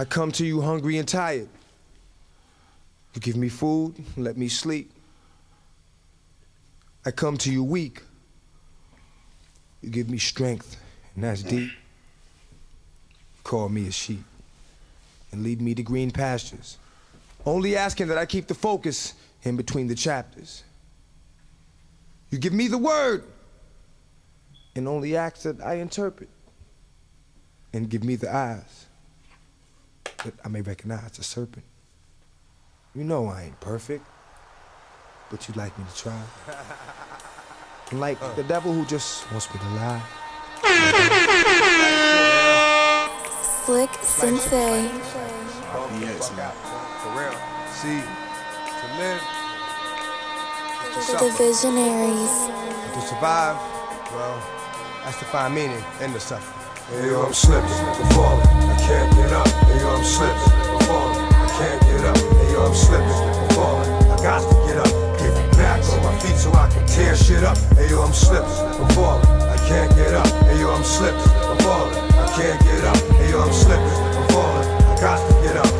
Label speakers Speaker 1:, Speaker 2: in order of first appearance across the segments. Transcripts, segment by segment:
Speaker 1: I come to you hungry and tired. You give me food, let me sleep. I come to you weak. You give me strength, and that's deep. Call me a sheep and lead me to green pastures. Only asking that I keep the focus in between the chapters. You give me the word and only ask that I interpret and give me the eyes that I may recognize a serpent. You know I ain't perfect, but you'd like me to try. And like the devil who just wants me to lie.
Speaker 2: Slick Sensei.
Speaker 1: Yes, man. For real. See, to live,
Speaker 2: The Visionaries.
Speaker 1: to survive, well, that's to find meaning in the suffering.
Speaker 3: Hey yo, I'm slipping, I'm falling, I can't get up. Hey yo, I'm slipping, I'm falling, I can't get up. Hey yo, I'm slipping, I'm falling, I got to get up. Get back on my feet so I can tear shit up. Hey yo, I'm slipping, I'm falling, I can't get up. Hey yo, I'm slipping, I'm falling, I can't get up. Hey yo, I'm slipping, I'm falling, I got to get up.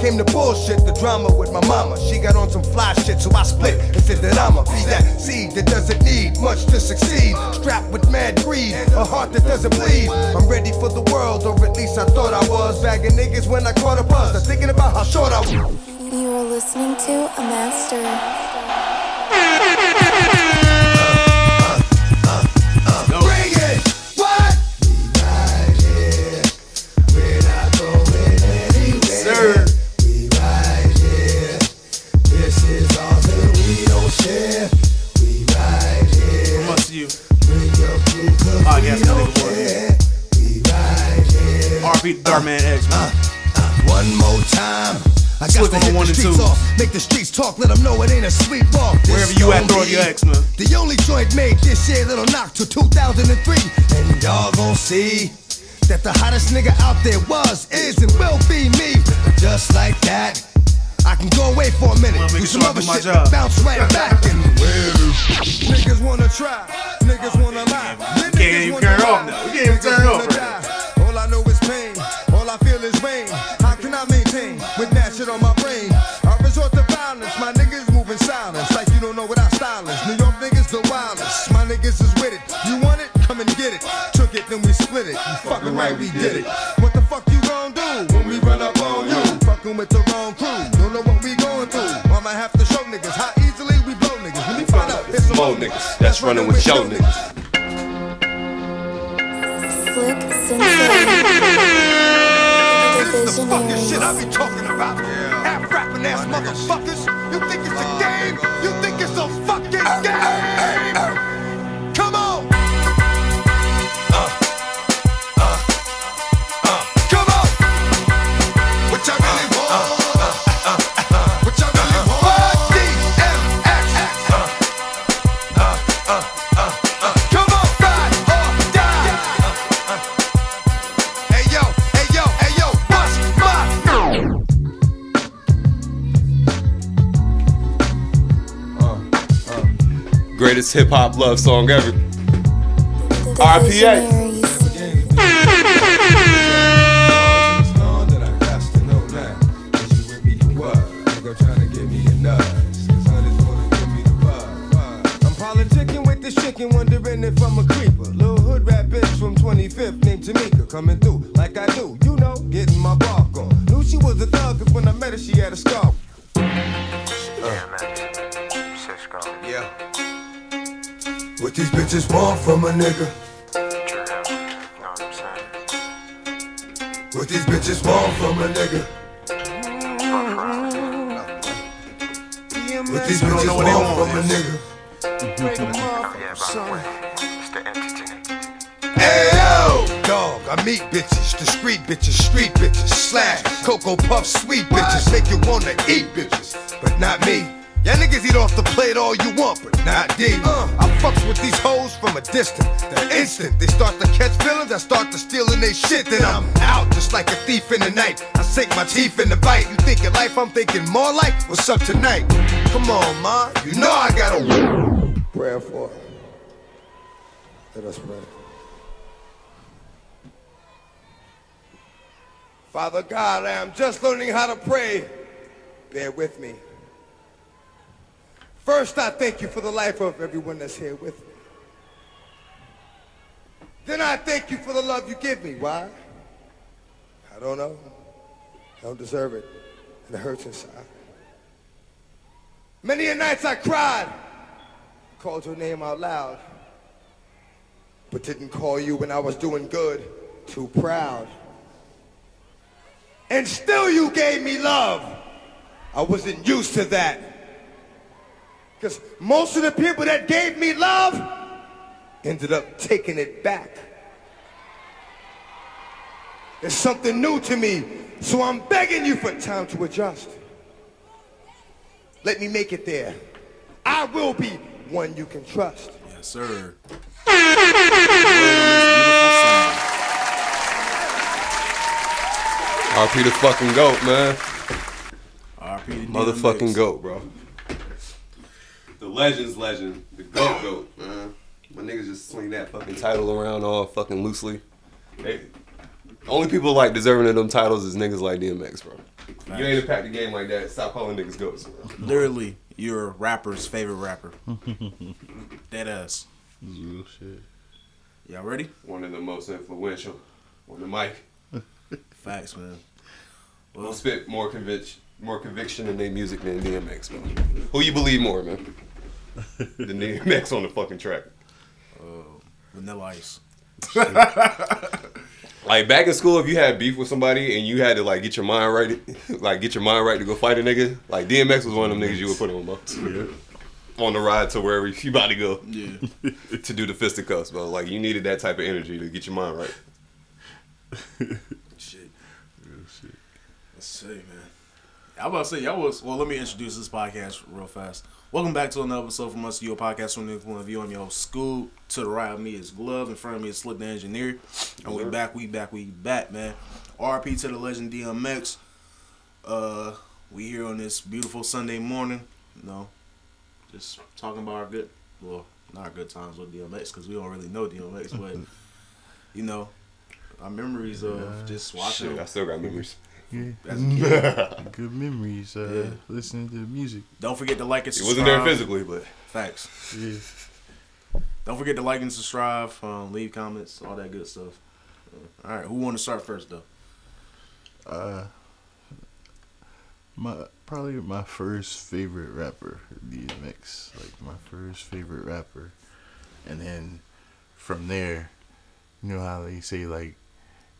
Speaker 1: came the bullshit, the drama with my mama. She got on some fly shit, so I split and said that I'ma be that seed that doesn't need much to succeed. Strapped with mad greed, a heart that doesn't bleed. I'm ready for the world, or at least I thought I was. Bagging niggas when I caught a buzz. I'm thinking about how short I was.
Speaker 2: You are listening to a master.
Speaker 4: RP Darkman X, man.
Speaker 1: Uh, uh, one more time. I got
Speaker 4: Slip
Speaker 1: to
Speaker 4: on
Speaker 1: hit
Speaker 4: one
Speaker 1: the streets off. Make the streets talk, let them know it ain't a sweet walk. This
Speaker 4: Wherever you at, throw your X, man.
Speaker 1: The only joint made this year that'll knock to 2003. And y'all gon' see that the hottest nigga out there was, is, and will be me. Just like that. I can go away for a minute, do some other
Speaker 4: my
Speaker 1: shit,
Speaker 4: job.
Speaker 1: bounce right back and Niggas wanna try, niggas wanna lie.
Speaker 4: Can't even turn off now. We can't even turn off right,
Speaker 1: we did it. What the fuck you gon' do when we run up on you? Fucking with the wrong crew, don't know what we going through. I'ma have to show niggas how easily we blow niggas. When we find out, it's some
Speaker 5: More niggas that's running with your niggas.
Speaker 2: Slick Sensei. The
Speaker 1: the fucking shit I
Speaker 2: Visionaries.
Speaker 1: be talking about. Half rapping ass motherfuckers. You think it's a game? You think it's a fucking game?
Speaker 5: Greatest hip hop love song ever. RPA.
Speaker 1: Nigga? What these bitches want from a nigga? What these bitches
Speaker 4: know what they
Speaker 1: want from a nigga? Hey yo, dog, I meet bitches, the street bitches, street bitches, slash, cocoa puff, sweet bitches, make you wanna eat bitches, a distance. The instant they start to catch feelings, I start to stealing they shit. Then I'm out just like a thief in the night. I sink my teeth in the bite. You thinking life, I'm thinking more like what's up tonight. Come on, ma, you know I gotta prayer for. it. Let us pray. Father God, I am just learning how to pray. Bear with me. First, I thank you for the life of everyone that's here with me. Then I thank you for the love you give me. Why? I don't know. I don't deserve it. And it hurts inside. Many a nights I cried, called your name out loud, but didn't call you when I was doing good. Too proud. And still you gave me love. I wasn't used to that. Because most of the people that gave me love ended up taking it back. It's something new to me, so I'm begging you for time to adjust. Let me make it there. I will be one you can trust.
Speaker 4: Yes, sir.
Speaker 5: RP the fucking goat, man.
Speaker 4: RP the
Speaker 5: Motherfucking goat, bro. The legend's legend. The goat goat, man. My niggas just swing that fucking title around all fucking loosely. They, only people like deserving of them titles is niggas like DMX, bro. You ain't impact the game like that. Stop calling niggas goats, bro.
Speaker 4: Literally, your rapper's favorite rapper. Dead ass.
Speaker 6: Real shit.
Speaker 4: Y'all ready?
Speaker 5: One of the most influential on the mic.
Speaker 4: Facts, man.
Speaker 5: Will spit more conviction, more conviction in their music than DMX, man. Who you believe more, man? the DMX on the fucking track.
Speaker 4: Vanilla Ice.
Speaker 5: Like back in school, if you had beef with somebody and you had to like get your mind right, like get your mind right to go fight a nigga, like DMX was one of them niggas you would put on, bro. On the ride to wherever you about to go
Speaker 4: Yeah.
Speaker 5: to do the fisticuffs, bro. Like you needed that type of energy to get your mind right.
Speaker 4: Shit. Shit. Let's see, man. I about to say y'all was well. Let me introduce this podcast real fast. Welcome back to another episode from us, your podcast from the point of view. I'm your host, Scoob. To the right of me is Glove. In front of me is Slikk the Engineer. And we back, we back, we back, man. RP to the legend DMX. Uh, we here on this beautiful Sunday morning. You know, just talking about our good, well, not our good times with DMX because we don't really know DMX, but you know, our memories of just watching.
Speaker 5: Shit, I still got memories.
Speaker 6: Yeah.
Speaker 4: as a kid.
Speaker 6: Good memories. Uh,
Speaker 4: Yeah.
Speaker 6: Listening to the music.
Speaker 4: Don't forget to like and
Speaker 5: It
Speaker 4: subscribe.
Speaker 5: wasn't there physically, but
Speaker 4: Facts.
Speaker 6: Yeah.
Speaker 4: Don't forget to like and subscribe, um, leave comments, all that good stuff. Uh, all right, who want to start first though?
Speaker 6: Uh, my probably my first favorite rapper, DMX. Like my first favorite rapper, and then from there, you know how they say like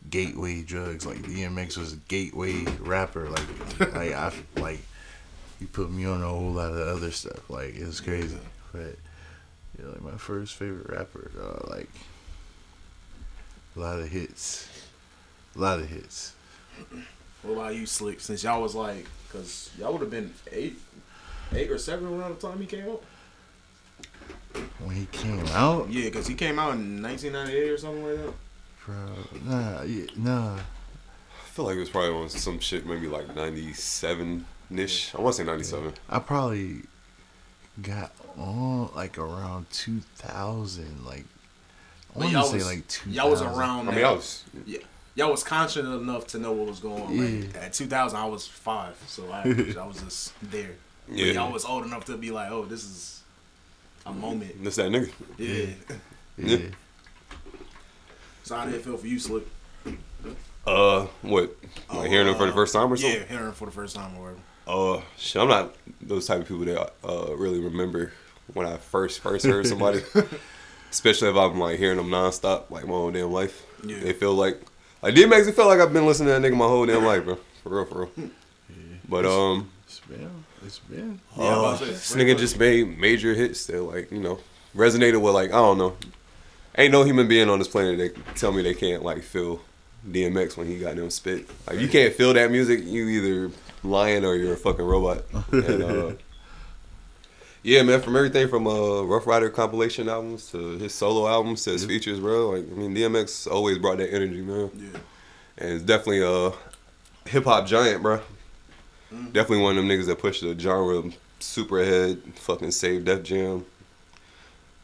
Speaker 6: gateway drugs. Like DMX was a gateway rapper. Like like I like he put me on a whole lot of other stuff. Like it was crazy, but yeah, like my first favorite rapper. Uh, like a lot of hits, a lot of hits.
Speaker 4: What about you, Slikk? Since y'all was like, cause y'all would have been eight, eight or seven around the time he came out.
Speaker 6: when he came out,
Speaker 4: Yeah, cause he came out in 1998 or something like that.
Speaker 6: Bro. Nah, yeah, nah.
Speaker 5: I feel like it was probably on some shit, maybe like '97 ish. I want to say '97.
Speaker 6: I probably got on like around 2000. Like I want
Speaker 4: y'all
Speaker 6: to say
Speaker 4: was-
Speaker 6: like 2000.
Speaker 4: Y'all was around.
Speaker 5: I
Speaker 4: that.
Speaker 5: mean, I was
Speaker 4: Yeah, y'all was conscious enough to know what was going on. Like, at 2000, I was five, so I, I was just there. But
Speaker 5: Yeah.
Speaker 4: y'all was old enough to be like, oh, this is a moment.
Speaker 5: this that nigga.
Speaker 4: Yeah.
Speaker 6: Yeah.
Speaker 4: So how did it feel for you, Slikk?
Speaker 5: Uh, what? Like hearing him for the first time or something?
Speaker 4: Yeah, hearing it for the first time or whatever.
Speaker 5: Uh, shit, I'm not those type of people that uh really remember when I first first heard somebody. Especially if I'm like hearing them nonstop, like my whole damn life.
Speaker 4: Yeah.
Speaker 5: They feel like like DMX. It felt like I've been listening to that nigga my whole damn life, bro. For real, for real. But um,
Speaker 6: It's been, it's been.
Speaker 4: Yeah,
Speaker 5: uh,
Speaker 4: about to say,
Speaker 5: this nigga just made major hits that like you know resonated with like I don't know. Ain't no human being on this planet that tell me they can't like feel DMX when he got them spit. Like you can't feel that music, you either lying or you're a fucking robot. And, uh, Yeah, man. From everything from uh, Ruff Ryder compilation albums to his solo albums to his features, bro. Like I mean, DMX always brought that energy, man.
Speaker 4: Yeah.
Speaker 5: And it's definitely a hip hop giant, bro. Definitely one of them niggas that pushed the genre super ahead. Fucking save Def Jam.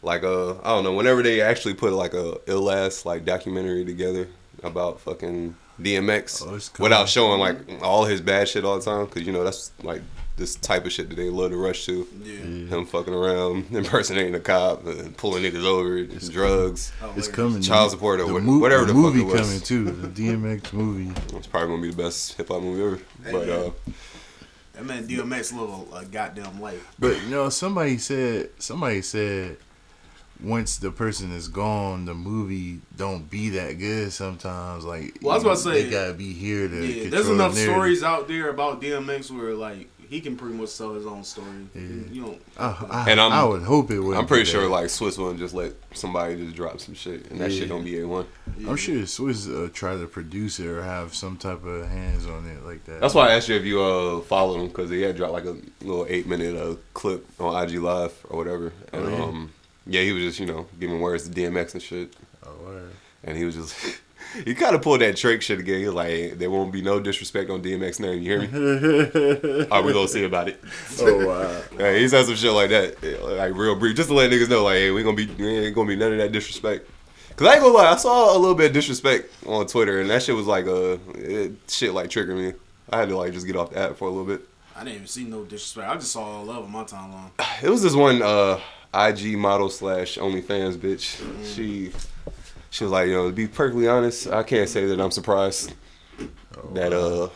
Speaker 5: Like uh, I don't know. Whenever they actually put like a ill ass like documentary together about fucking DMX
Speaker 6: Oh,
Speaker 5: without showing like all his bad shit all the time, because you know that's like this type of shit that they love to rush to.
Speaker 4: Yeah.
Speaker 5: Him fucking around, impersonating a cop, and pulling niggas over, it's drugs.
Speaker 6: It's coming.
Speaker 5: Child support or
Speaker 6: the mo-
Speaker 5: whatever the fuck
Speaker 6: movie
Speaker 5: it was.
Speaker 6: coming too. The DMX movie.
Speaker 5: It's probably gonna be the best hip hop movie ever. But uh,
Speaker 4: That man DMX little uh, goddamn life.
Speaker 6: But you know, somebody said somebody said once the person is gone, the movie don't be that good sometimes. Like
Speaker 4: Well, I was about to say-
Speaker 6: they gotta be here to
Speaker 4: Yeah, there's enough
Speaker 6: narrative.
Speaker 4: stories out there about DMX where like he can pretty much tell his own story.
Speaker 6: Yeah.
Speaker 4: You know,
Speaker 6: I, I,
Speaker 5: And I'm-
Speaker 6: I would hope it would.
Speaker 5: I'm pretty sure like Swizz wouldn't just let somebody just drop some shit, and that
Speaker 6: Yeah.
Speaker 5: shit don't be a one.
Speaker 6: I'm sure Swizz uh, try to produce it or have some type of hands on it like that.
Speaker 5: That's why I asked you if you uh followed him because he had dropped like a little eight minute uh, clip on IG Live or whatever, and
Speaker 6: Oh, yeah?
Speaker 5: um yeah he was just you know giving words to DMX and shit,
Speaker 6: Oh, word.
Speaker 5: and he was just. He kind of pulled that Drake shit again. He was like, "There won't be no disrespect on DMX name." You hear me? Are we gonna see about it?
Speaker 6: Oh wow.
Speaker 5: Yeah, he said some shit like that, like real brief, just to let niggas know, like, hey, we gonna be, we ain't gonna be none of that disrespect. Cause I ain't gonna lie, I saw a little bit of disrespect on Twitter, and that shit was like, uh, it, shit like triggered me. I had to like just get off the app for a little bit.
Speaker 4: I didn't even see no disrespect. I just saw all love on my timeline.
Speaker 5: It was this one uh, IG model slash OnlyFans bitch. She, she was like, you know, to be perfectly honest, I can't say that I'm surprised that uh.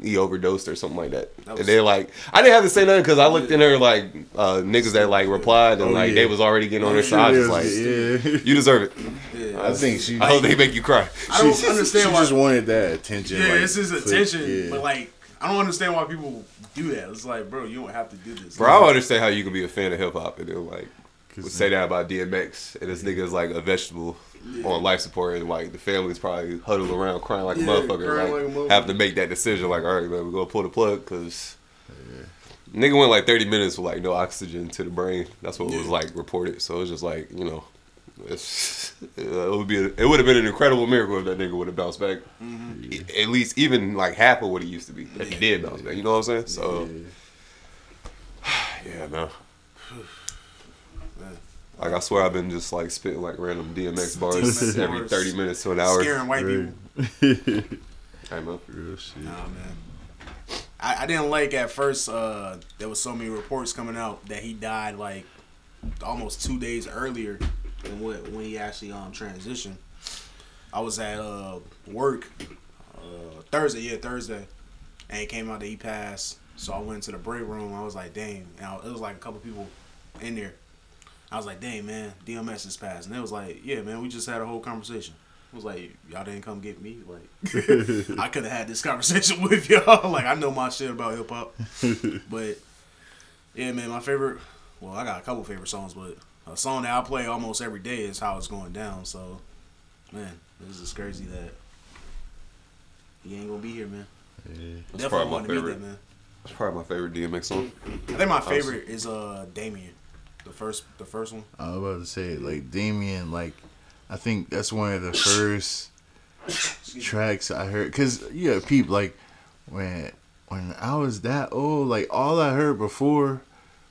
Speaker 5: He overdosed or something like that.
Speaker 4: That
Speaker 5: and they're like, I didn't have to say nothing because I looked in her like uh, niggas that like replied and
Speaker 6: Oh,
Speaker 5: like
Speaker 6: yeah.
Speaker 5: they was already getting on her side. I was like,
Speaker 6: yeah.
Speaker 5: you deserve it.
Speaker 4: Yeah.
Speaker 6: I think she.
Speaker 5: I hope they make you cry.
Speaker 4: I don't
Speaker 6: she,
Speaker 4: understand
Speaker 6: she
Speaker 4: why.
Speaker 6: just wanted that attention.
Speaker 4: yeah,
Speaker 6: like,
Speaker 4: it's his attention,
Speaker 6: yeah.
Speaker 4: but like I don't understand why people do that. It's like, bro, you don't have to do this.
Speaker 5: Bro, I don't understand how you can be a fan of hip hop and then like
Speaker 6: 'Cause
Speaker 5: would say that about DMX and this nigga is like a vegetable on life support and like the family's probably huddled around crying like a motherfucker.
Speaker 4: crying
Speaker 5: Like,
Speaker 4: like a motherfucker.
Speaker 5: have to make that decision. Like, all right, man, we're gonna pull the plug because nigga went like thirty minutes with like no oxygen to the brain. That's what was like reported. So it's just like you know. It's, it would be. A, it would have been an incredible miracle if that nigga would have bounced back.
Speaker 4: Mm-hmm.
Speaker 5: At least even like half of what he used to be. If he did bounce back, you know what I'm saying? So yeah, man. Like I swear I've been just like spitting like random DMX bars every thirty minutes to an hour.
Speaker 4: scaring white
Speaker 6: Right.
Speaker 4: people.
Speaker 5: Hey, man.
Speaker 6: Real shit.
Speaker 4: Nah, man. I, I didn't like at first. Uh, there was so many reports coming out that he died like almost two days earlier what when he actually um transitioned. I was at uh work uh, Thursday, yeah Thursday, and it came out that he passed. So I went to the break room. I was like, dang, and I, it was like a couple people in there. I was like, dang man, DMX is passed, and it was like, yeah man, we just had a whole conversation. It was like, y'all didn't come get me. Like, I could have had this conversation with y'all. like, I know my shit about hip hop. but yeah, man, my favorite. Well, I got a couple favorite songs, but a song that I play almost every day is "How It's Going Down." So, man, this is crazy that he ain't gonna be here, man.
Speaker 5: Yeah.
Speaker 4: That's
Speaker 5: probably my
Speaker 4: to
Speaker 5: favorite.
Speaker 4: that man.
Speaker 5: That's probably my favorite DMX song.
Speaker 4: I think my favorite is uh Damien, the first, the first one.
Speaker 6: I was about to say like Damien, like I think that's one of the first tracks I heard. Cause yeah, peep like when when I was that old, like all I heard before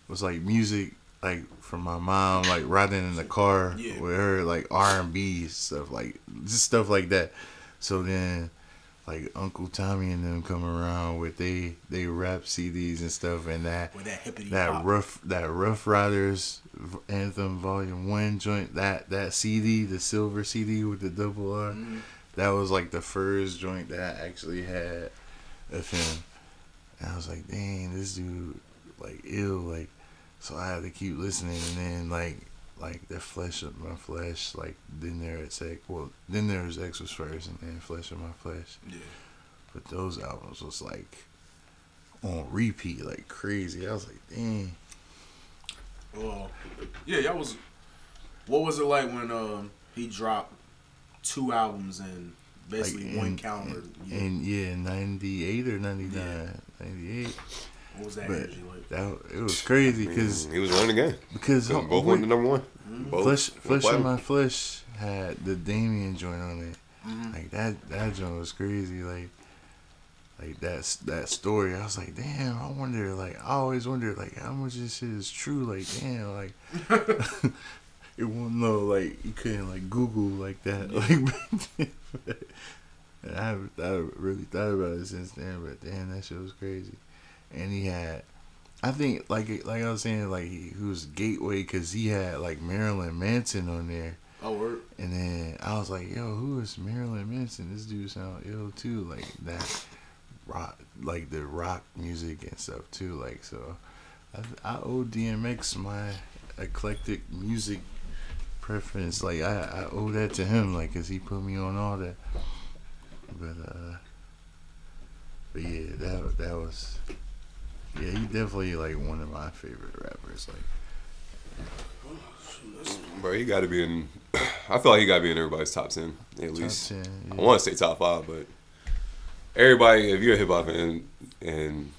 Speaker 6: was like music like from my mom, like riding in the car
Speaker 4: Yeah.
Speaker 6: with her, like R and B stuff, like just stuff like that. So then. Like Uncle Tommy and them come around with they they rap CDs and stuff and that
Speaker 4: With that
Speaker 6: that
Speaker 4: hop.
Speaker 6: rough that Ruff Ryders anthem volume one joint that that CD the silver CD with the double R
Speaker 4: Mm-hmm.
Speaker 6: that was like the first joint that I actually had of him and I was like dang this dude like ill like so I had to keep listening and then like like the flesh of my flesh like then there it's X well then there was X was first and then flesh of my flesh
Speaker 4: Yeah.
Speaker 6: but those albums was like on repeat like crazy I was like dang
Speaker 4: Well, yeah, y'all was. What was it like when um he dropped two albums in basically
Speaker 6: like
Speaker 4: one calendar
Speaker 6: in yeah 98 or 99 98
Speaker 4: What was that
Speaker 6: But
Speaker 4: energy like?
Speaker 6: That it was crazy because
Speaker 5: He was running the game.
Speaker 6: because
Speaker 5: Both went to number one. Both
Speaker 6: flesh
Speaker 5: went
Speaker 6: flesh of my flesh had the Damien joint on it.
Speaker 4: Mm-hmm.
Speaker 6: Like that that joint was crazy. Like like that's that story. I was like, damn. I wonder. Like I always wonder. Like how much this shit is true. Like damn. Like it won't know. Like you couldn't like Google like that. Like and I haven't I haven't really thought about it since then. But damn, that shit was crazy. And he had. I think like like I was saying like he, he was gateway because he had like Marilyn Manson on there.
Speaker 4: Oh, word.
Speaker 6: And then I was like, yo, who is Marilyn Manson? This dude sound ill too. Like that rock, like the rock music and stuff too. Like, so I, I owe DMX my eclectic music preference. Like, I, I owe that to him, like, cause he put me on all that. But, uh, but yeah, that, that was, yeah, he definitely like one of my favorite rappers. Like,
Speaker 5: Bro, he got to be in. I feel like he got to be in everybody's top ten at
Speaker 6: top
Speaker 5: least.
Speaker 6: 10.
Speaker 5: I want to say top five, but everybody, if you're a hip hop fan and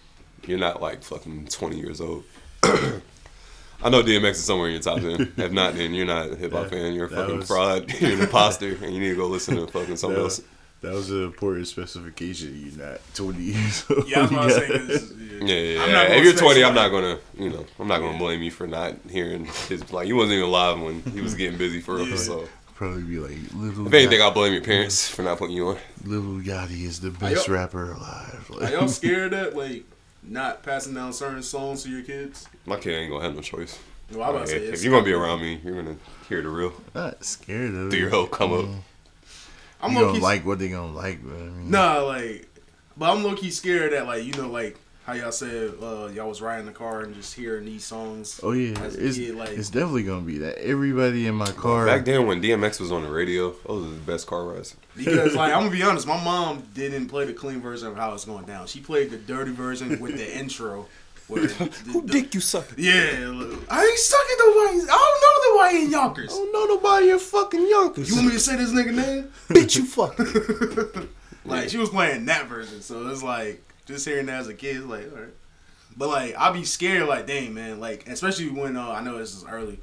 Speaker 5: you're not like fucking 20 years old, I know DMX is somewhere in your top 10. if not, then you're not a hip hop fan. You're a fucking
Speaker 6: was-
Speaker 5: fraud. You're an imposter, and you need to go listen to fucking something else.
Speaker 6: Was, that was an important specification. You're not 20 years old.
Speaker 4: Yeah, I was about to say.
Speaker 6: You
Speaker 4: 'cause,
Speaker 5: Yeah, yeah, yeah. If you're 20, I'm not gonna, you know, I'm not gonna blame you for not hearing his. Like, you wasn't even live when he was getting busy for real.
Speaker 4: Yeah.
Speaker 5: So,
Speaker 6: Probably be like little.
Speaker 5: if anything,
Speaker 6: Yachty,
Speaker 5: I'll blame your parents for not putting you on.
Speaker 6: Lil Yachty is the best rapper alive.
Speaker 4: Are y'all scared that like not passing down certain songs to your kids?
Speaker 5: My kid ain't gonna have no choice.
Speaker 4: Well, I'm about to say
Speaker 5: if, if you're gonna be around me, you're gonna hear the real.
Speaker 6: not scared of
Speaker 5: Do
Speaker 6: it.
Speaker 5: your hoe come up?
Speaker 4: I'm
Speaker 6: you
Speaker 4: low
Speaker 6: gonna like what they gonna like, but I mean,
Speaker 4: Nah, like, but I'm low key scared that like you know like how y'all said uh, y'all was riding the car and just hearing these songs.
Speaker 6: Oh yeah, it's
Speaker 4: kid, like
Speaker 6: it's definitely gonna be that. Everybody in my car.
Speaker 5: Back then, when DMX was on the radio, those were the best car rides.
Speaker 4: because like I'm gonna be honest, my mom didn't play the clean version of how it's going down. She played the dirty version with the intro. The, the-
Speaker 5: you suck?
Speaker 4: Yeah, look, I ain't sucking nobody. I don't know nobody in Yonkers.
Speaker 5: I don't know nobody in fucking Yonkers.
Speaker 4: You want me to say this nigga name?
Speaker 5: bitch, you fuck.
Speaker 4: Like she was playing that version, so it's like just hearing that as a kid, like all right. But like I'll be scared, like dang man, like especially when uh, I know this is early,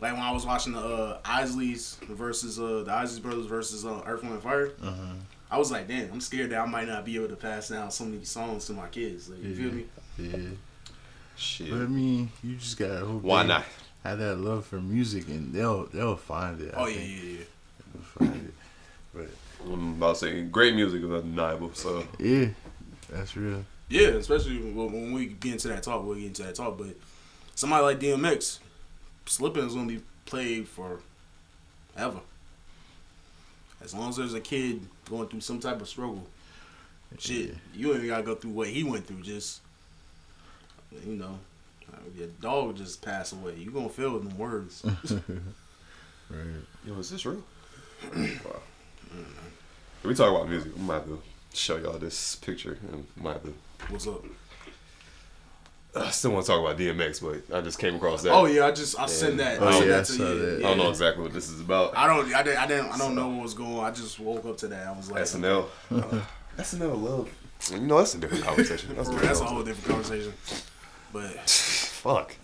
Speaker 4: like when I was watching the uh, Isleys versus uh, the Isley brothers versus uh, Earth Wind and Fire. I was like, damn, I'm scared that I might not be able to pass down some of these songs to my kids. Like, you feel me?
Speaker 6: Yeah,
Speaker 5: Shit.
Speaker 6: but I mean, you just gotta hope.
Speaker 5: Why
Speaker 6: they
Speaker 5: not?
Speaker 6: Have that love for music, and they'll they'll find it. I
Speaker 4: Oh yeah,
Speaker 6: think.
Speaker 4: yeah, yeah.
Speaker 6: They'll find it. But
Speaker 5: I'm about to say great music is undeniable. So
Speaker 6: yeah, that's real.
Speaker 4: Yeah, especially when when we get into that talk, we'll get into that talk. But somebody like DMX, Slippin' is gonna be played for ever. As long as there's a kid going through some type of struggle, shit, you ain't gotta go through what he went through. Just you know, uh, your dog just passed away. You gonna feel them words.
Speaker 6: Right.
Speaker 5: Yo, is this real? wow. If we talk about music, I'm gonna have to show y'all this picture. And I might have to.
Speaker 4: What's up?
Speaker 5: I still want to talk about DMX, but I just came across that.
Speaker 4: Oh yeah, I just I sent that.
Speaker 6: Oh,
Speaker 4: I sent
Speaker 6: yeah,
Speaker 4: that to you.
Speaker 6: that.
Speaker 5: I don't know exactly what this is about.
Speaker 4: I don't. I didn't. I didn't. I don't know what was going. on. I just woke up to that. I was like,
Speaker 5: SNL. SNL love. You know, that's a different conversation. That's, a different
Speaker 4: That's a whole different conversation. But
Speaker 5: Fuck.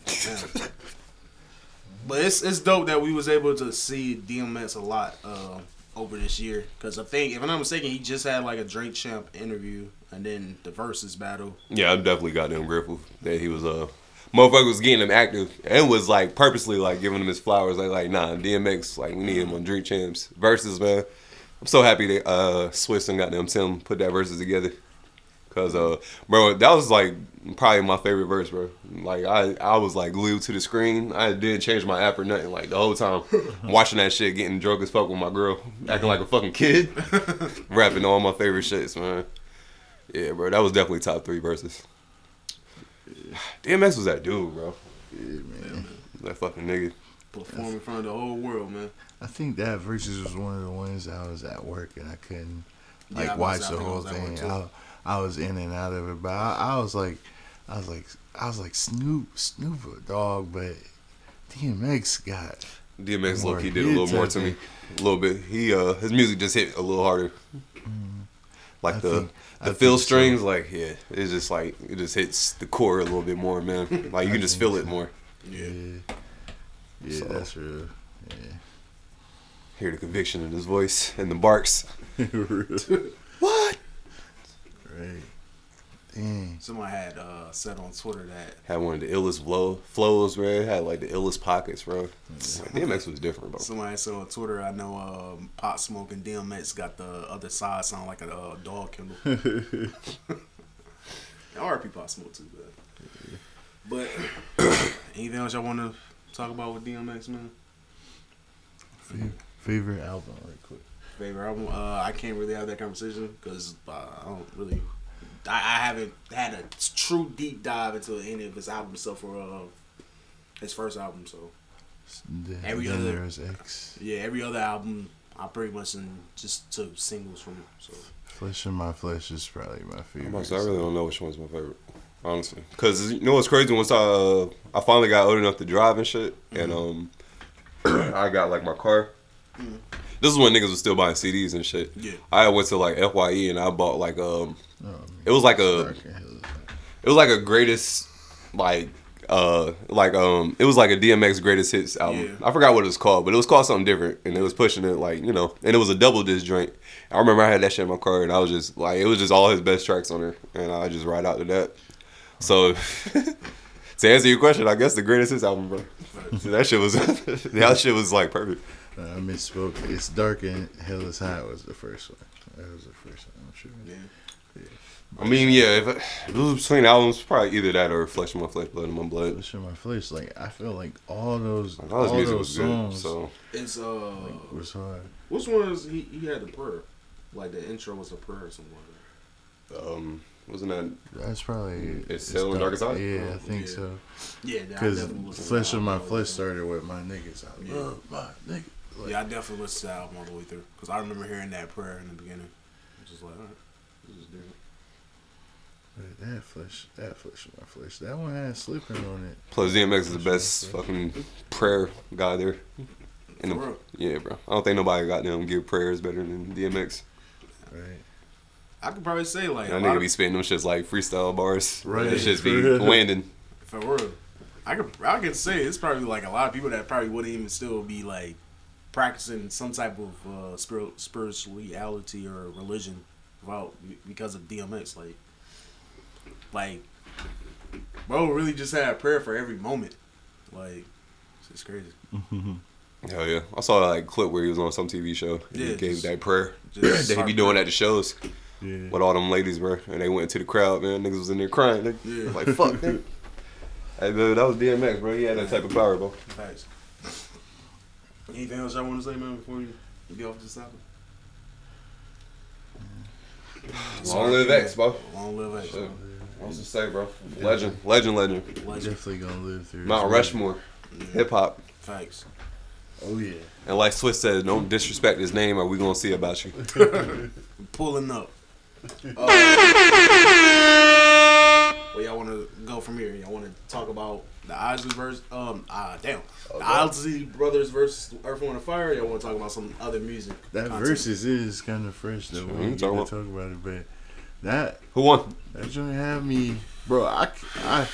Speaker 4: but it's it's dope that we was able to see DMX a lot uh, over this year. Cause I think if I'm not mistaken, he just had like a Drink Champ interview and then the versus battle.
Speaker 5: Yeah, I'm definitely goddamn grateful that he was uh motherfucker was getting him active and was like purposely like giving him his flowers. Like like nah, DMX like we need him on Drink Champs versus man. I'm so happy that uh Swizz and goddamn Tim put that verses together. Cause uh bro, that was like probably my favorite verse, bro. Like I I was like glued to the screen. I didn't change my app or nothing. Like the whole time watching that shit, getting drunk as fuck with my girl, acting like a fucking kid, rapping all my favorite shits, man. Yeah, bro, that was definitely top three verses. DMX was that dude, bro.
Speaker 6: Yeah, man.
Speaker 5: That fucking nigga.
Speaker 4: Perform in front of the whole world, man.
Speaker 6: I think that versus was one of the ones I was at work and I couldn't
Speaker 4: Yeah,
Speaker 6: like
Speaker 4: I
Speaker 6: watch the whole
Speaker 4: was at work,
Speaker 6: thing.
Speaker 4: Too.
Speaker 6: I, I was in and out of it, but I, I was like, I was like, I was like Snoop, Snoop a dog, but DMX got
Speaker 5: DMX
Speaker 6: More
Speaker 5: low key did a little more to me. A little bit. He uh his music just hit a little harder. Like
Speaker 6: I
Speaker 5: the
Speaker 6: think-
Speaker 5: the
Speaker 6: I
Speaker 5: fill
Speaker 6: think so.
Speaker 5: strings, like yeah, it's just like it just hits the core a little bit more, man. Like you can just feel it more.
Speaker 6: Yeah. Yeah,
Speaker 5: So-
Speaker 6: that's real. Yeah.
Speaker 5: Hear the conviction in his voice and the barks. What?
Speaker 6: Right. Dang.
Speaker 4: Someone had uh, said on Twitter that
Speaker 5: Had one of the illest flow flows, man. Had like the illest pockets, bro. Like, DMX was different, bro.
Speaker 4: someone had said on Twitter. I know um, Pop Smoke and DMX got the other side sound like a uh, dog kennel. RP Pop Smoke too, but but anything else y'all want to talk about with DMX, man?
Speaker 6: Favorite, favorite album, right quick.
Speaker 4: Favorite album. Uh, I can't really have that conversation because uh, I don't really. I, I haven't had a true deep dive into any of his albums stuff for uh, his first album. So
Speaker 6: Then,
Speaker 4: Every
Speaker 6: then
Speaker 4: other-
Speaker 6: there was X.
Speaker 4: yeah, every other album I pretty much in, just took singles from. So
Speaker 6: Flesh in My Flesh is probably my favorite.
Speaker 5: about to I really don't know which one's my favorite, honestly. Cause you know what's crazy? Once I uh, I finally got old enough to drive and shit, and um, I got like my car. This is when niggas was still buying CDs and shit.
Speaker 4: Yeah.
Speaker 5: I went to like Fye and I bought like um,
Speaker 6: Oh,
Speaker 5: it was like a
Speaker 6: Dark and Hell.
Speaker 5: it was like a greatest like uh like um it was like a DMX greatest hits album.
Speaker 4: Yeah.
Speaker 5: I forgot what it was called, but it was called something different and it was pushing it like, you know, and it was a double disc joint. I remember I had that shit in my car and I was just like it was just all his best tracks on there and I just ride out to that. So to answer your question, I guess the greatest hits album, bro. that shit was that shit was like perfect.
Speaker 6: Uh, I misspoke. It's Dark and Hell is Hot was the first one. That was the first one. I'm sure.
Speaker 4: yeah, yeah.
Speaker 5: I mean, yeah, if, I, if it was between albums, probably either that or Flesh of My Flesh, Blood in My Blood.
Speaker 6: Flesh in My Flesh. Like I feel like all those,
Speaker 5: Like, all his
Speaker 6: all
Speaker 5: music
Speaker 6: those
Speaker 5: was good. So
Speaker 4: it's uh,
Speaker 6: was hard.
Speaker 4: which one is he? He had the prayer, like the intro was a prayer or something. Like
Speaker 5: um, wasn't that
Speaker 6: That's probably
Speaker 5: It's Hell and Darkest Hour?
Speaker 6: Yeah, I think
Speaker 4: yeah.
Speaker 6: so.
Speaker 4: Yeah,
Speaker 6: Because
Speaker 4: definitely listened to
Speaker 6: Flesh of My
Speaker 4: album all the
Speaker 6: Flesh started with my niggas. I
Speaker 4: Yeah.
Speaker 6: love my niggas. Like,
Speaker 4: Yeah, I definitely listened to that album all the way through because I remember hearing that prayer in the beginning. It's just like, all right, this is different.
Speaker 6: but that flesh, that flesh of my flesh. That one had slipping on it.
Speaker 5: Plus, DMX is the best fucking prayer guy there. In the,
Speaker 4: real.
Speaker 5: yeah, bro. I don't think nobody got them give prayers better than DMX.
Speaker 6: Right.
Speaker 4: I could probably say like
Speaker 5: That
Speaker 4: a lot
Speaker 5: nigga be spitting them shits like freestyle bars.
Speaker 6: Right,
Speaker 5: That shits be
Speaker 6: real.
Speaker 5: landing.
Speaker 4: For real. I could I could say it's probably like a lot of people that probably wouldn't even still be like practicing some type of uh, spirit, spirituality or religion without because of DMX. Like, like, bro, really just had prayer for every moment. Like, it's just crazy.
Speaker 5: Hell yeah. I saw like a clip where he was on some TV show. And
Speaker 4: Yeah,
Speaker 5: he gave
Speaker 4: just-
Speaker 5: that prayer.
Speaker 4: just
Speaker 5: that he be doing
Speaker 4: praying.
Speaker 5: at the shows
Speaker 6: Yeah.
Speaker 5: with all them ladies, bro. And they went into the crowd, man. Niggas was in there crying. Nigga.
Speaker 4: Yeah.
Speaker 5: Like, fuck, nigga. Hey, man, that was DMX, bro. He had that type of power, bro.
Speaker 4: Thanks. Anything else y'all want to say, man, before you get off this topic?
Speaker 5: Long live X, bro.
Speaker 4: Long live X.
Speaker 5: Shit. What's to say, bro? Legend, legend, legend.
Speaker 4: Legend.
Speaker 6: Definitely gonna live through.
Speaker 5: Mount
Speaker 6: his
Speaker 5: Rushmore, hip hop.
Speaker 4: Thanks.
Speaker 6: Oh yeah.
Speaker 5: And like Swizz said, don't disrespect his name, or we gonna see about you.
Speaker 4: Pulling up. Uh, where y'all want to go from here? Y'all want to talk about the Isley verse? Um, ah, damn. The Isley Brothers versus Earth, Wind, and Fire. Y'all want to talk about some other music?
Speaker 6: That
Speaker 4: content?
Speaker 6: verses is kind of fresh though.
Speaker 5: Sure,
Speaker 6: We
Speaker 5: we can
Speaker 6: ain't
Speaker 5: talk
Speaker 6: gonna
Speaker 5: about-
Speaker 6: talk about it, but that
Speaker 5: Who won?
Speaker 6: that joint had me, bro. I, I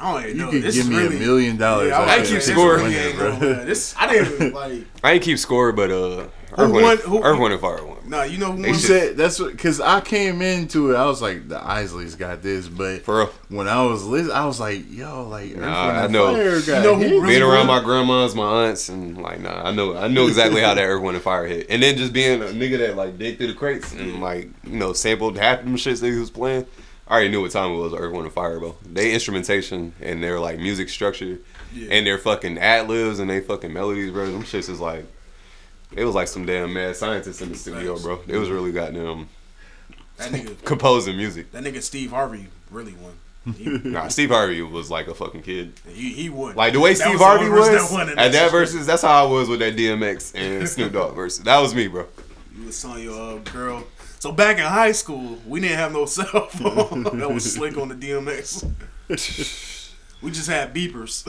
Speaker 4: I don't even
Speaker 6: you
Speaker 4: know.
Speaker 6: could
Speaker 4: This
Speaker 6: give me
Speaker 4: really,
Speaker 6: a million dollars.
Speaker 4: Yeah, I,
Speaker 5: I keep
Speaker 4: saying, this really
Speaker 6: bro.
Speaker 4: gonna- This I didn't even, like.
Speaker 5: I ain't keep score, but uh,
Speaker 4: Who
Speaker 5: Earth,
Speaker 4: won-
Speaker 5: Wind,
Speaker 4: who-
Speaker 5: Earth, Wind, and Fire won.
Speaker 4: Nah, you know who won?
Speaker 6: said that's what because I came into it. I was like, the Isleys got this, but
Speaker 5: For real.
Speaker 6: when I was listening, I was like, yo, like Earth,
Speaker 5: Nah,
Speaker 6: Wind,
Speaker 5: I know.
Speaker 6: Fire got
Speaker 4: You know who
Speaker 6: hits.
Speaker 4: really
Speaker 5: Being around
Speaker 4: won?
Speaker 5: my grandmas, my aunts, and like, nah, I know, I know exactly how that Earth, Wind, and Fire hit. And then just being a nigga that like dig through the crates and like, you know, sampled half of them shits that he was playing. I already knew what time it was. Earth, Wind, and Fire, bro. They instrumentation and their like music structure
Speaker 4: Yeah.
Speaker 5: and their fucking ad libs and they fucking melodies, bro. Them shits is like, it was like some damn mad scientists in the studio, bro. It was really goddamn
Speaker 4: That nigga,
Speaker 5: composing music.
Speaker 4: that nigga Steve Harvey really won. He,
Speaker 5: Nah, Steve Harvey was like a fucking kid.
Speaker 4: he, he won.
Speaker 5: Like the way
Speaker 4: That
Speaker 5: Steve
Speaker 4: was
Speaker 5: Harvey was
Speaker 4: that
Speaker 5: at that versus, that's how I was with that DMX and Snoop Dogg versus. That was me, bro.
Speaker 4: You was telling your uh, girl. So back in high school, we didn't have no cell phone that was slick on the DMX. we just had beepers.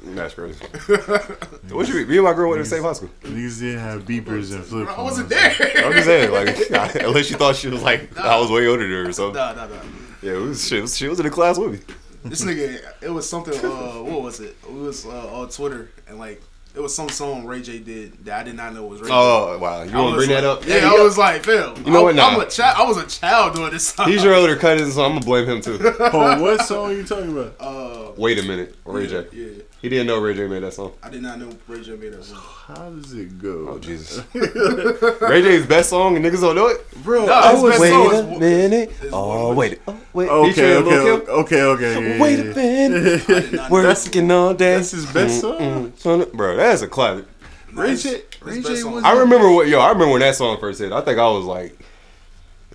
Speaker 5: That's crazy. what you? Me and my girl went to the same high school.
Speaker 6: Niggas didn't have beepers and flip phones.
Speaker 4: I wasn't there.
Speaker 5: I'm just saying, like, unless you thought she was like I was way older than her or something.
Speaker 4: Nah, nah, nah.
Speaker 5: Yeah, was, she was she was in the class with me.
Speaker 4: This nigga, it was something. Uh, what was it? It was uh, on Twitter, and like it was some song Ray J did that I did not know was Ray J.
Speaker 5: Oh wow, you
Speaker 4: I
Speaker 5: want to
Speaker 4: was
Speaker 5: bring that up?
Speaker 4: Yeah,
Speaker 5: he-
Speaker 4: I was like, Phil.
Speaker 5: You know
Speaker 4: I,
Speaker 5: what? Nah.
Speaker 4: I'm a child. I was a child doing this song.
Speaker 5: He's your older cousin, so I'm gonna blame him too.
Speaker 6: Oh, what song are you talking about?
Speaker 4: Uh,
Speaker 5: Wait a minute, Ray J.
Speaker 4: Yeah,
Speaker 5: He didn't know Ray J made that song.
Speaker 4: I did not know Ray J made that song.
Speaker 6: How does it go?
Speaker 5: Oh Jesus. Ray J's best song and niggas don't know it.
Speaker 6: Bro,
Speaker 4: No,
Speaker 6: I was
Speaker 4: best
Speaker 5: Wait a
Speaker 4: is-
Speaker 5: minute.
Speaker 4: is
Speaker 5: Oh
Speaker 4: One
Speaker 5: wait. Oh wait.
Speaker 6: okay,
Speaker 5: Featuring Lil'
Speaker 6: okay, okay, okay. Yeah,
Speaker 5: Wait
Speaker 6: yeah,
Speaker 5: a
Speaker 6: yeah.
Speaker 5: minute.
Speaker 4: I did not know.
Speaker 5: Working all day.
Speaker 6: That's his best song.
Speaker 5: Mm, son, Bro, that's a classic.
Speaker 6: Ray
Speaker 4: His-
Speaker 6: J, Ray
Speaker 4: best
Speaker 6: J was.
Speaker 5: I remember what yo. I remember when that song first hit. I think I was like,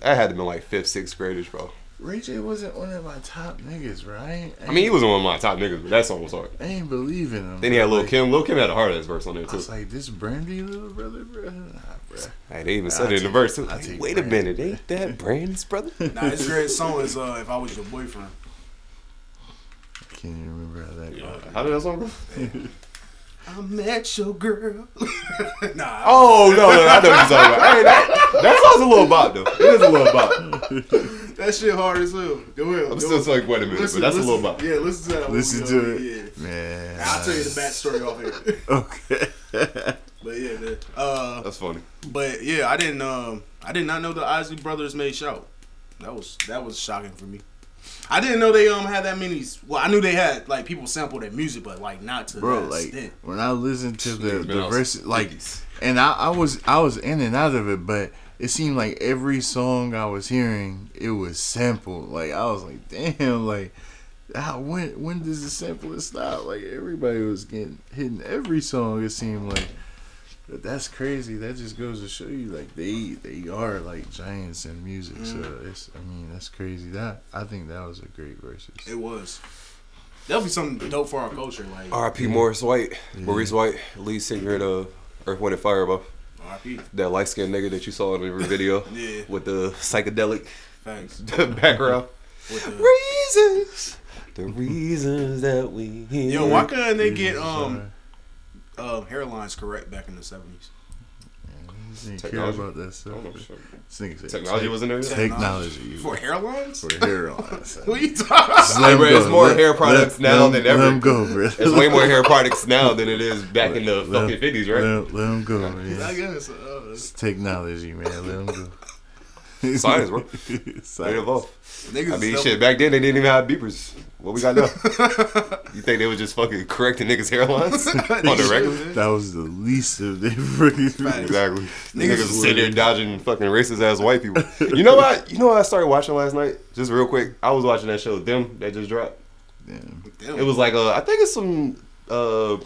Speaker 5: I had to been like fifth, sixth graders, bro.
Speaker 6: Ray J wasn't one of my top niggas, right?
Speaker 5: I mean, he was one of my top niggas, but that song was hard.
Speaker 6: I ain't believing him.
Speaker 5: Then he had
Speaker 6: bro.
Speaker 5: Lil
Speaker 6: Like,
Speaker 5: Kim. Lil Kim had a hard ass verse on there too.
Speaker 6: I
Speaker 5: too.
Speaker 6: was like, this Brandy little brother, bro. Nah, bro.
Speaker 5: Hey, they even
Speaker 6: I
Speaker 5: said it in the verse too. Like,
Speaker 6: take
Speaker 5: Wait a
Speaker 6: Brandy.
Speaker 5: minute, ain't that Brandy's brother?
Speaker 4: Nah, his greatest song is uh, "If I Was Your Boyfriend."
Speaker 6: I can't even remember how that goes.
Speaker 5: How did that song go?
Speaker 4: I met your girl. nah.
Speaker 5: Oh no, no, I know what you're talking about. Hey, that, that song's a little bop though. It is a little bop.
Speaker 4: That shit hard as hell. Go ahead.
Speaker 5: I'm
Speaker 4: go
Speaker 5: still
Speaker 4: ahead.
Speaker 5: like, wait a minute,
Speaker 4: Listen,
Speaker 5: but that's
Speaker 4: listen,
Speaker 5: a little bop.
Speaker 4: Yeah, listen to that.
Speaker 6: Listen to it.
Speaker 4: Yeah.
Speaker 6: Man.
Speaker 4: I'll tell you the backstory off here.
Speaker 6: Okay.
Speaker 4: But yeah, man. Uh,
Speaker 5: That's funny.
Speaker 4: but yeah, I didn't. Um, I did not know the Isley Brothers made show. That was that was shocking for me. I didn't know they um had that many. Well, I knew they had like people sample their music, but like not to
Speaker 6: Bro,
Speaker 4: that
Speaker 6: like
Speaker 4: extent.
Speaker 6: when I listened to the,
Speaker 5: Niggas
Speaker 6: the
Speaker 5: on
Speaker 6: verses, like,
Speaker 5: Biggies.
Speaker 6: and I, I was I was in and out of it, but it seemed like every song I was hearing, it was sampled. Like I was like, damn, like, how, when when does the sampling stop? Like everybody was getting hitting every song. It seemed like. But that's crazy. That just goes to show you, like they they are like giants in music. So mm. it's, I mean, that's crazy. That I think that was a great verses.
Speaker 4: It was. That'll be something dope for our culture. Like
Speaker 5: R.I.P. Morris White, Maurice White, lead singer of Earth, Wind, and Fire, bro.
Speaker 4: R.I.P.
Speaker 5: That light skinned nigga that you saw in the video
Speaker 4: Yeah.
Speaker 5: with the psychedelic
Speaker 4: Thanks.
Speaker 5: background.
Speaker 4: With the,
Speaker 5: Reasons, the reasons that we.
Speaker 4: yo, why couldn't they get um um hairlines correct back in the seventies?
Speaker 6: Niggas didn't care
Speaker 5: Technology.
Speaker 6: about that stuff. This nigga said
Speaker 5: Technology wasn't there. yet?
Speaker 6: Technology
Speaker 4: For hairlines?
Speaker 6: for hair lines.
Speaker 4: Who you talking about?
Speaker 5: Hey, bro, it's more hair products now than ever.
Speaker 6: Let him go, bro.
Speaker 5: There's way more hair products now than it is back in the
Speaker 6: Let-
Speaker 5: fucking fifties, right?
Speaker 6: him- let him go,
Speaker 4: I guess. Uh,
Speaker 6: It's technology, man. Let him go.
Speaker 5: Science, bro.
Speaker 6: Science.
Speaker 5: They evolved.
Speaker 4: niggas
Speaker 5: I mean,
Speaker 4: is
Speaker 5: shit. Back then they didn't even have beepers. What we got now? you think they was just fucking correcting niggas' hairlines on the regular?
Speaker 6: That was the least of their.
Speaker 4: Facts.
Speaker 5: Exactly.
Speaker 4: Niggas
Speaker 5: Niggas, sitting there dodging fucking racist ass white people. You know what? You know what I started watching last night? Just real quick. I was watching that show, Them, that just dropped.
Speaker 6: Damn.
Speaker 4: Damn.
Speaker 5: It was like uh I think it's some uh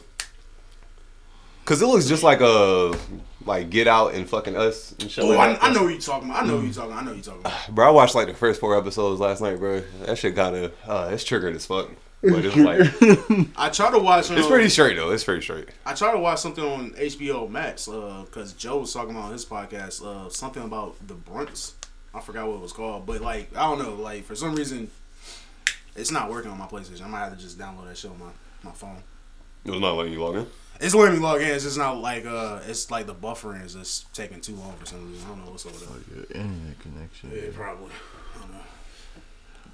Speaker 5: cause it looks just like a like Get Out and fucking Us and shit.
Speaker 4: Oh,
Speaker 5: like
Speaker 4: I,
Speaker 5: that.
Speaker 4: I know what you talking about. I know what you talking. about. I know what you talking about.
Speaker 5: Bro, I watched like the first four episodes last night, bro. That shit kind of uh, it's triggered as fuck. But it's like
Speaker 4: I try to watch. Um,
Speaker 5: it's pretty straight though. It's pretty straight.
Speaker 4: I try to watch something on HBO Max because Joe was talking about his podcast uh, something about the Brunts. I forgot what it was called, but like I don't know. Like for some reason, it's not working on my PlayStation. I might have to just download that shit on my my phone.
Speaker 5: It was not letting you log in.
Speaker 4: It's letting me log in. It's just not like uh, it's like the buffering is just taking too long for some reason. I don't know what's over there.
Speaker 6: Like your internet connection.
Speaker 4: Yeah, probably. I don't know.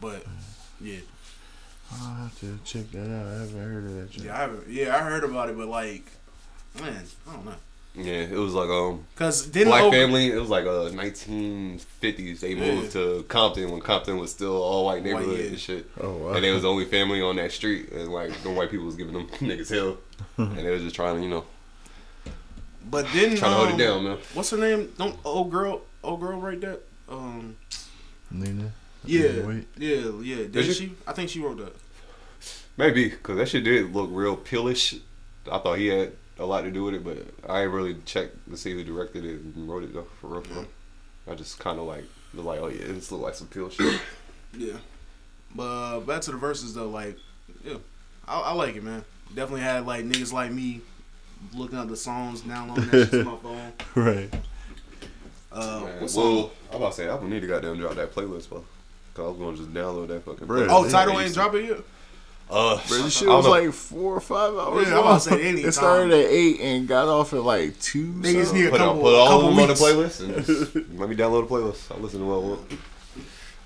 Speaker 4: But yeah,
Speaker 6: I'll have to check that out. I haven't heard of that.
Speaker 4: Yeah, I haven't, yeah, I heard about it, but like, man, I don't know.
Speaker 5: Yeah, it was like um
Speaker 4: Cause then
Speaker 5: black family. It was like uh 1950s. They moved to Compton when Compton was still all white neighborhood
Speaker 4: yeah.
Speaker 5: and shit.
Speaker 6: Oh wow.
Speaker 5: And they was the only family on that street, and like the white people was giving them niggas hell, and they was just trying to you know
Speaker 4: But then
Speaker 5: trying to hold
Speaker 4: um,
Speaker 5: it down, man.
Speaker 4: What's her name? Don't old girl, old girl, write that. Um,
Speaker 6: Nina.
Speaker 4: yeah,
Speaker 6: Wait.
Speaker 4: yeah, yeah. Did
Speaker 5: she?
Speaker 4: she? I think she wrote that.
Speaker 5: Maybe because that shit did look real pillish. I thought he had a lot to do with it, but I ain't really checked to see who directed it and wrote it though. For real, for real. I just kind of like was like, oh yeah, this look like some pill shit.
Speaker 4: Yeah. But uh, back to the verses though, like, yeah, I, I like it, man. Definitely had like niggas like me looking up the songs, downloading that shit to my phone.
Speaker 6: Right.
Speaker 4: Uh,
Speaker 5: Man,
Speaker 4: what song?
Speaker 5: well, I'm about to say I don't need to goddamn drop that playlist, bro. Cause I was gonna just download that fucking.
Speaker 6: Bruh.
Speaker 4: Oh, title ain't dropping yet.
Speaker 5: Uh,
Speaker 6: Bro, this shit
Speaker 5: don't
Speaker 6: was
Speaker 5: know.
Speaker 6: like four or five hours
Speaker 4: Yeah,
Speaker 6: long.
Speaker 4: to say any
Speaker 6: it started at eight and got off at like two.
Speaker 4: Niggas
Speaker 6: something.
Speaker 4: need a
Speaker 5: put,
Speaker 4: couple,
Speaker 5: put all
Speaker 4: couple
Speaker 5: of them
Speaker 4: weeks.
Speaker 5: on the playlist and just let me download the playlist. I listen to all of them.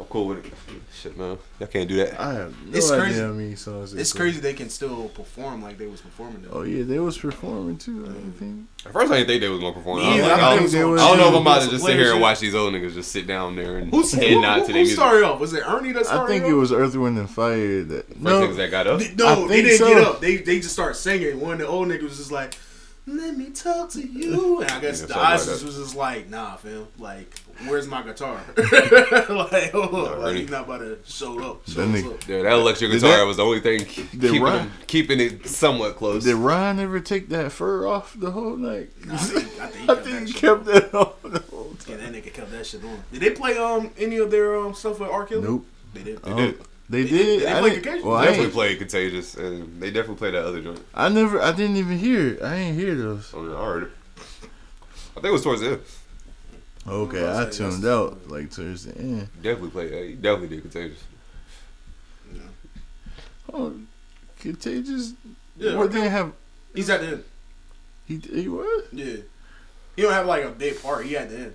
Speaker 5: I'm cool with it. Shit, man. Y'all can't do that.
Speaker 6: I have no
Speaker 4: It's
Speaker 6: idea
Speaker 4: crazy.
Speaker 6: how many songs. they
Speaker 4: It's
Speaker 6: put.
Speaker 4: crazy they can still perform like they was performing though.
Speaker 6: Oh yeah, they was performing too. I think.
Speaker 5: At first, I didn't think they was gonna perform. I,
Speaker 4: Yeah,
Speaker 5: was like,
Speaker 4: I
Speaker 5: I,
Speaker 4: think
Speaker 5: don't,
Speaker 4: they was
Speaker 5: I don't know if I'm about to just sit here and watch these old niggas just sit down there and
Speaker 4: Who's,
Speaker 5: head
Speaker 4: who,
Speaker 5: nod
Speaker 4: who,
Speaker 5: to their
Speaker 4: who
Speaker 5: music.
Speaker 4: started off? Was it Ernie that
Speaker 6: I
Speaker 4: started
Speaker 6: think
Speaker 4: off?
Speaker 6: it was Earth, Wind, and Fire. That
Speaker 5: First
Speaker 6: no,
Speaker 5: niggas that got up.
Speaker 4: They- No, they
Speaker 6: think
Speaker 4: didn't
Speaker 6: so.
Speaker 4: get up. They they just started singing. One of the old niggas was just like, "Let me talk to you," and I guess
Speaker 5: Yeah,
Speaker 4: the
Speaker 5: something like
Speaker 4: Isis
Speaker 5: that.
Speaker 4: was just like, "Nah, fam. Like, where's my guitar? like, hold on, like, he's not about to show up. Show
Speaker 6: That nigga-
Speaker 4: up.
Speaker 5: Yeah, that electric guitar
Speaker 6: that-
Speaker 5: was the only thing keeping,
Speaker 6: Did Ron-
Speaker 5: them- keeping it somewhat close.
Speaker 6: did Ron ever take that fur off the whole night?
Speaker 4: Nah, I think, I think he
Speaker 6: I
Speaker 4: kept
Speaker 6: think
Speaker 4: that
Speaker 6: he kept
Speaker 4: on.
Speaker 6: that on the whole
Speaker 4: Yeah, that nigga kept that shit on. Did they play um any of their um stuff with R. Kelly?
Speaker 6: Nope.
Speaker 4: They did.
Speaker 6: Oh,
Speaker 5: did.
Speaker 6: They
Speaker 4: They
Speaker 6: did.
Speaker 4: did- did they
Speaker 6: I
Speaker 4: play Contagious?
Speaker 6: Well, I,
Speaker 5: definitely
Speaker 6: ain't,
Speaker 5: played Contagious, and they definitely played that other joint.
Speaker 6: I never. I didn't even hear. it. I ain't hear those.
Speaker 5: Oh, yeah, I heard it. I think it was towards the end.
Speaker 6: Okay,
Speaker 4: I
Speaker 6: I
Speaker 4: was
Speaker 6: tuned
Speaker 4: that's-
Speaker 6: out like towards the end.
Speaker 5: Definitely played. Yeah, definitely did Contagious.
Speaker 6: Oh, contagious.
Speaker 4: Yeah,
Speaker 6: what
Speaker 4: R.
Speaker 6: they have?
Speaker 4: He's at the end.
Speaker 6: He, he what?
Speaker 4: Yeah. He don't have like a big part. He at the end.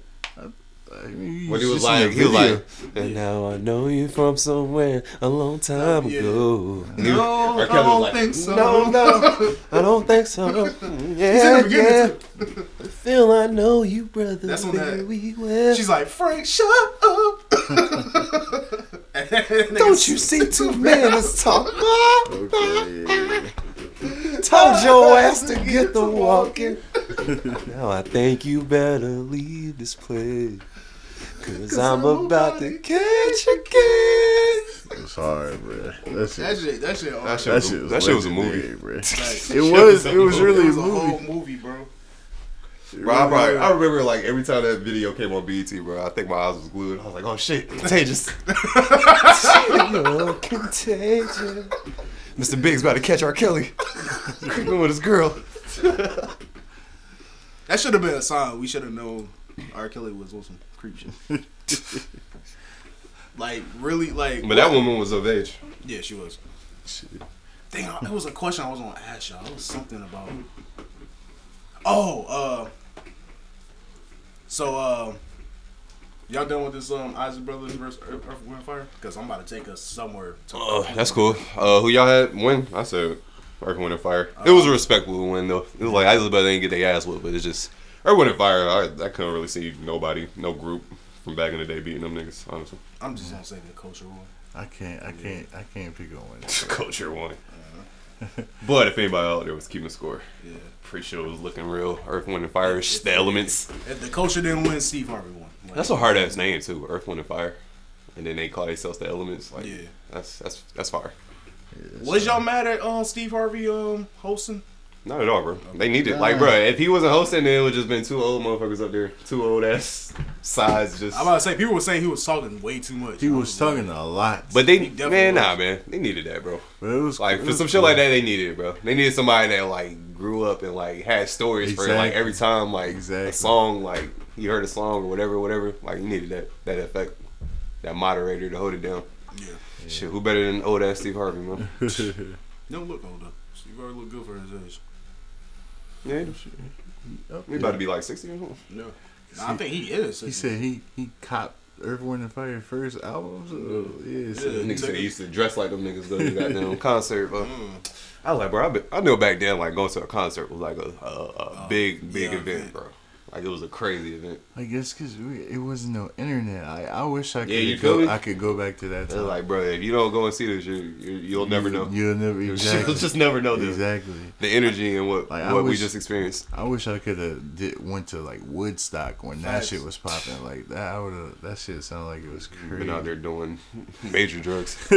Speaker 6: I mean, you
Speaker 5: When he was
Speaker 6: just
Speaker 5: like, he was like, and now I know you from somewhere a long time
Speaker 4: Yeah.
Speaker 5: ago. And he was-
Speaker 4: No,
Speaker 5: R.
Speaker 4: I
Speaker 5: Kelly was
Speaker 4: don't
Speaker 5: like,
Speaker 4: think so.
Speaker 5: No, no, I don't think so. Yeah, yeah.
Speaker 4: too.
Speaker 5: Feel I know you, brother.
Speaker 4: That's on that-
Speaker 5: very well.
Speaker 4: She's like, Frank, shut up.
Speaker 5: Don't you see two men is talking?
Speaker 6: Okay.
Speaker 5: Told your ass to get the walking. now I think you better leave this place. Cause I'm about to catch again.
Speaker 6: It was hard, bro. That shit.
Speaker 4: That shit, that shit.
Speaker 5: That shit was,
Speaker 6: shit was,
Speaker 5: that shit was a movie.
Speaker 6: bro.
Speaker 4: Like,
Speaker 6: It was. It was
Speaker 4: it
Speaker 6: really
Speaker 4: was
Speaker 6: a
Speaker 4: a whole
Speaker 6: movie.
Speaker 4: movie, bro.
Speaker 5: Bro, I, probably, I remember like every time that video came on BET, bro, I think my eyes was glued. I was like, oh shit, contagious. You're contagious. Mr. Big's about to catch R. Kelly. Creeping with his girl.
Speaker 4: That should have been a sign. We should have known R. Kelly was on shit. like really, like.
Speaker 5: But that woman was of age.
Speaker 4: Yeah, she was. Dang, it was a question I was gonna ask y'all. It was something about. Oh, uh. So, uh. Y'all done with this um Isley Brothers versus Earth, Earth Wind, Fire? Because I'm about to take us somewhere. To
Speaker 5: Oh, that's cool. Uh, who y'all had win? I said Earth, Wind, and Fire. It was a respectable win though. It was like Isley about didn't get their ass whooped, but it's just Earth, Wind, and Fire. I, I couldn't really see nobody, no group from back in the day beating them niggas. Honestly,
Speaker 4: I'm just gonna say the culture one.
Speaker 6: I can't. I can't. I can't pick on one.
Speaker 5: culture won. but if anybody out there was keeping score,
Speaker 4: Yeah.
Speaker 5: pretty sure it was looking real. Earth, Wind, and Fire. sh- The elements.
Speaker 4: If the culture didn't win, Steve Harvey won. Like,
Speaker 5: That's a hard ass name too. Earth, Wind, and Fire. And then they call themselves the elements. Like,
Speaker 4: Yeah.
Speaker 5: that's that's that's fire.
Speaker 4: Was y'all mad at um Steve Harvey um hosting?
Speaker 5: Not at all, bro. They need it. Like, bro, if he wasn't hosting, then it would just been two old motherfuckers up there, two old ass sides, just.
Speaker 4: I'm about to say people were saying he was talking way too much.
Speaker 6: He was talking a lot,
Speaker 5: But they,
Speaker 4: He definitely
Speaker 5: man,
Speaker 4: was.
Speaker 5: nah, man, they needed that, bro.
Speaker 6: but it was
Speaker 5: Like
Speaker 6: it
Speaker 5: for
Speaker 6: was
Speaker 5: some shit like that, they needed it, bro. They needed somebody that like grew up and like had stories for like every time like
Speaker 6: Exactly.
Speaker 5: a song, like you heard a song or whatever, whatever. Like you needed that that effect, that moderator to hold it down.
Speaker 4: Yeah.
Speaker 5: Shit, who better than old ass Steve Harvey, man?
Speaker 4: Don't look older. Steve Harvey look good for his age.
Speaker 5: Yeah,
Speaker 6: Up
Speaker 5: he about to be like sixty or something.
Speaker 4: No. Nah, I think he is.
Speaker 6: He said he he copped Earth, Wind, and Fire first album. So, yeah, so
Speaker 4: Yeah.
Speaker 5: Niggas said he used to dress like them niggas go to the goddamn concert, bro.
Speaker 4: Mm.
Speaker 5: I was like, bro, I, be, I knew back then, like going to a concert was like a, a, a big, big
Speaker 4: yeah,
Speaker 5: event,
Speaker 4: event.
Speaker 5: bro. Like it was a crazy event.
Speaker 6: I guess because it wasn't no internet. I I wish I could
Speaker 5: Yeah, you
Speaker 6: go.
Speaker 5: me?
Speaker 6: I could go back to that
Speaker 5: It's
Speaker 6: time.
Speaker 5: like, bro, if you don't go and see this, you, you you'll never know.
Speaker 6: You'll never exactly.
Speaker 5: You'll just never know the,
Speaker 6: exactly.
Speaker 5: the energy and what
Speaker 6: Like, I
Speaker 5: what we
Speaker 6: wish-
Speaker 5: just experienced.
Speaker 6: I wish I could have went to like Woodstock when
Speaker 4: Facts.
Speaker 6: that shit was popping. Like that, I would have. That shit sounded like it was crazy.
Speaker 5: Been out there doing major drugs.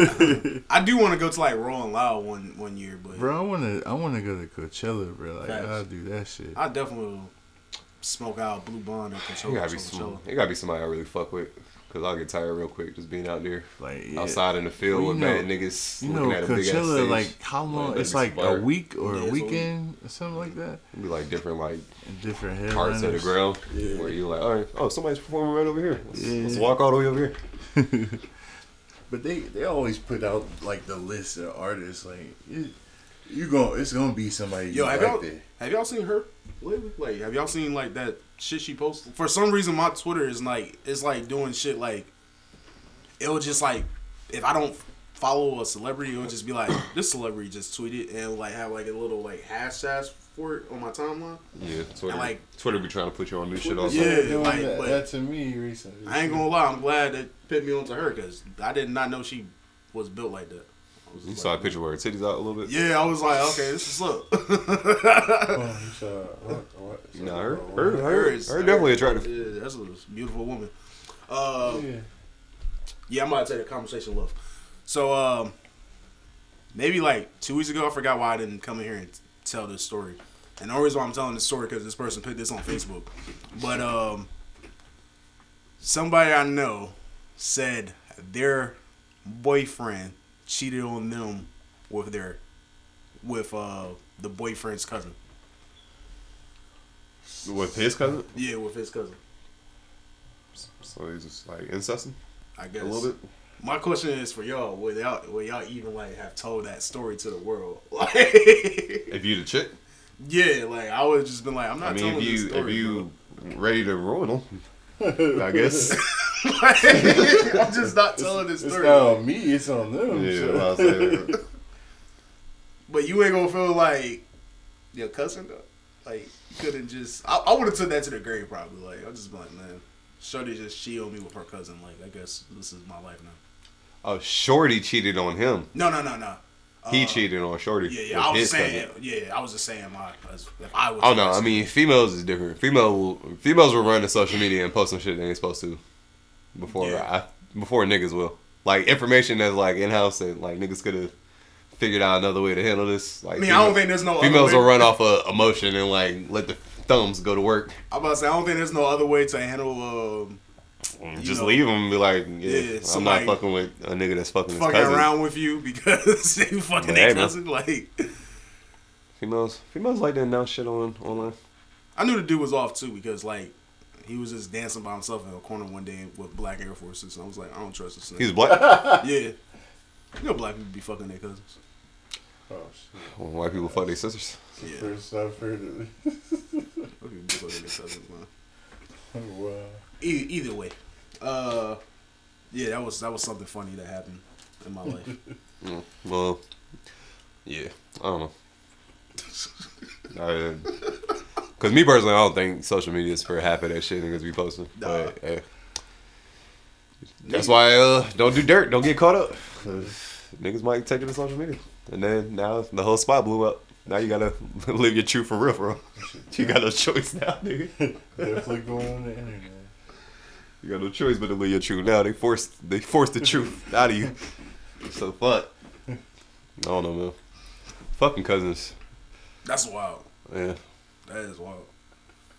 Speaker 4: I do want to go to like Rolling Loud one one year, but
Speaker 6: Bro, I wanna I wanna go to Coachella, bro. Like
Speaker 4: Facts.
Speaker 6: I'll do that shit.
Speaker 4: I definitely will smoke out Blue Bond and
Speaker 5: It
Speaker 4: Coachella.
Speaker 5: gotta be
Speaker 4: Coachella.
Speaker 5: some. It gotta be somebody I really fuck with. Cause I'll get tired real quick just being out there
Speaker 6: Like yeah.
Speaker 5: outside in the field
Speaker 6: Well,
Speaker 5: with
Speaker 6: know-
Speaker 5: mad niggas
Speaker 6: You know,
Speaker 5: looking at a big
Speaker 6: Coachella, like how long?
Speaker 5: that'd
Speaker 6: it's like
Speaker 5: some
Speaker 6: a week or
Speaker 4: Yeah,
Speaker 6: a weekend or something like that.
Speaker 5: It'd be like different like
Speaker 6: different
Speaker 5: parts of the
Speaker 6: headliners.
Speaker 5: ground where you're like, all right, oh somebody's performing right over here. Let's,
Speaker 6: Yeah.
Speaker 5: let's walk all the way over here.
Speaker 6: But they they always put out like the list of artists. Like you, you going it's gonna be somebody
Speaker 4: Yo, have
Speaker 6: like
Speaker 4: y'all
Speaker 6: there.
Speaker 4: have y'all seen her lately? Like, have y'all seen like that shit she posted? For some reason, my Twitter is like it's like doing shit like it'll just like if I don't follow a celebrity, it'll just be like this celebrity just tweeted and like have like a little like hashtags for it on my timeline.
Speaker 5: Yeah, Twitter.
Speaker 4: like-
Speaker 5: Twitter be trying to put you on new shit also.
Speaker 4: Yeah,
Speaker 6: doing
Speaker 4: like,
Speaker 6: that,
Speaker 4: but-
Speaker 6: that to me recently.
Speaker 4: I ain't gonna lie, I'm glad that put me onto her because I did not know she was built like that. I was
Speaker 5: You
Speaker 4: just
Speaker 5: saw a picture where her titties out a little bit.
Speaker 4: Yeah, I was like, okay, this is up.
Speaker 6: Oh, you saw what? what?
Speaker 5: Nah, her,
Speaker 6: Oh,
Speaker 5: her, her,
Speaker 4: is-
Speaker 5: her definitely attractive.
Speaker 4: Yeah, that's a beautiful woman. Uh,
Speaker 6: Yeah.
Speaker 4: yeah, I'm about to take the conversation left. So, um, maybe like two weeks ago, I forgot why I didn't come in here and tell this story. And the only reason why I'm telling this story because this person put this on Facebook. But um, somebody I know said their boyfriend cheated on them with their with uh the boyfriend's cousin.
Speaker 5: With his cousin?
Speaker 4: Yeah, with his cousin.
Speaker 5: So he's just like incesting
Speaker 4: I guess
Speaker 5: a little bit.
Speaker 4: My question is for y'all: Will y'all, will y'all even like have told that story to the world? Like,
Speaker 5: If you the chick,
Speaker 4: yeah, like I would just been like, I'm not
Speaker 5: I mean,
Speaker 4: telling
Speaker 5: if you
Speaker 4: this story.
Speaker 5: if you ready to ruin them, I guess.
Speaker 4: bro. I'm just not telling this
Speaker 6: It's
Speaker 4: story.
Speaker 6: not on me. It's on them.
Speaker 5: yeah,
Speaker 6: so.
Speaker 5: what I'm saying.
Speaker 4: But you ain't gonna feel like your cousin though. Like you couldn't just. I, I would have took that to the grave probably. Like I'm just been like, man, Shorty just shield me with her cousin. Like I guess this is my life now.
Speaker 5: Oh, Shorty cheated on him.
Speaker 4: No, no, no, no.
Speaker 5: He
Speaker 4: Uh,
Speaker 5: cheated on Shorty.
Speaker 4: Yeah, yeah. I was saying,
Speaker 5: cousin.
Speaker 4: yeah, I was just saying my. As, if I was.
Speaker 5: Oh no, I mean females is different. Female females will run to social media and post some shit they ain't supposed to. Before
Speaker 4: Yeah.
Speaker 5: I before niggas will. Like information that's like in house and like niggas could have figured out another way to handle this. Like
Speaker 4: I mean, I don't think there's no other
Speaker 5: females
Speaker 4: way-
Speaker 5: will run off of emotion and like let the thumbs go to work.
Speaker 4: I'm about to say I don't think there's no other way to handle um,
Speaker 5: just
Speaker 4: know,
Speaker 5: leave them and be like, yeah,
Speaker 4: yeah,
Speaker 5: I'm not fucking with a nigga that's fucking
Speaker 4: fucking around with you because they fucking their
Speaker 5: man.
Speaker 4: cousin. Like
Speaker 5: Females, females like to announce shit on online.
Speaker 4: I knew the dude was off too because like he was just dancing by himself in a corner one day with black Air Forces. And I was like, I don't trust this.
Speaker 5: He's black.
Speaker 4: yeah. You know, black people be fucking their cousins.
Speaker 6: Oh shit.
Speaker 5: Well, white people fuck their sisters.
Speaker 4: Yeah,
Speaker 6: First I've heard of it.
Speaker 4: black people be fucking their cousins, man.
Speaker 6: Oh, wow.
Speaker 4: E- either way, uh, yeah, that was that was something funny that happened in my life.
Speaker 5: Mm, well, yeah, I don't know. Because me personally, I don't think social media is for half of that shit niggas be posting.
Speaker 4: Nah.
Speaker 5: But eh, that's why uh, don't do dirt. Don't get caught up. niggas might take it to social media, and then now the whole spot blew up. Now you gotta live your truth for real, bro. You got no choice now, nigga.
Speaker 6: Definitely going on the internet.
Speaker 5: You got no choice but to live your truth now. They forced they forced the truth out of you. So fuck. I don't know, man. Fucking cousins.
Speaker 4: That's wild.
Speaker 5: Yeah.
Speaker 4: That is wild.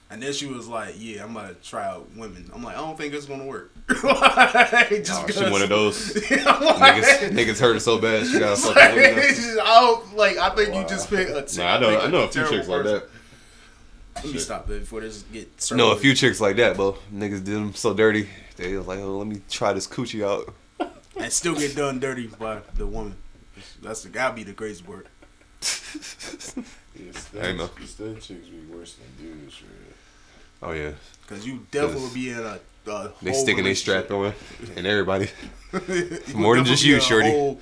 Speaker 4: And then she was like, "Yeah, I'm gonna try out women." I'm like, "I don't think it's gonna work." like, just
Speaker 5: Oh, she one of those
Speaker 4: I'm like,
Speaker 5: niggas. Niggas hurt her so bad she got fucking.
Speaker 4: like,
Speaker 5: women
Speaker 4: just- I don't like. I think you just pick a. T-
Speaker 5: Nah, I know. I know a few chicks like that.
Speaker 4: Let me stop it before this get.
Speaker 5: No, a few chicks like that, bro. Niggas did them so dirty. They was like, oh, let me try this coochie out.
Speaker 4: and still get done dirty by the woman. That's the gotta be the crazy word.
Speaker 6: It's
Speaker 5: I know.
Speaker 6: It's them chicks be worse than dudes, for.
Speaker 5: Oh yeah,
Speaker 4: Cause you definitely will be in a. a
Speaker 5: they
Speaker 4: whole
Speaker 5: sticking their strap
Speaker 4: relationship.
Speaker 5: on, and everybody. More than just
Speaker 4: definitely
Speaker 5: you,
Speaker 4: a
Speaker 5: shorty.
Speaker 4: whole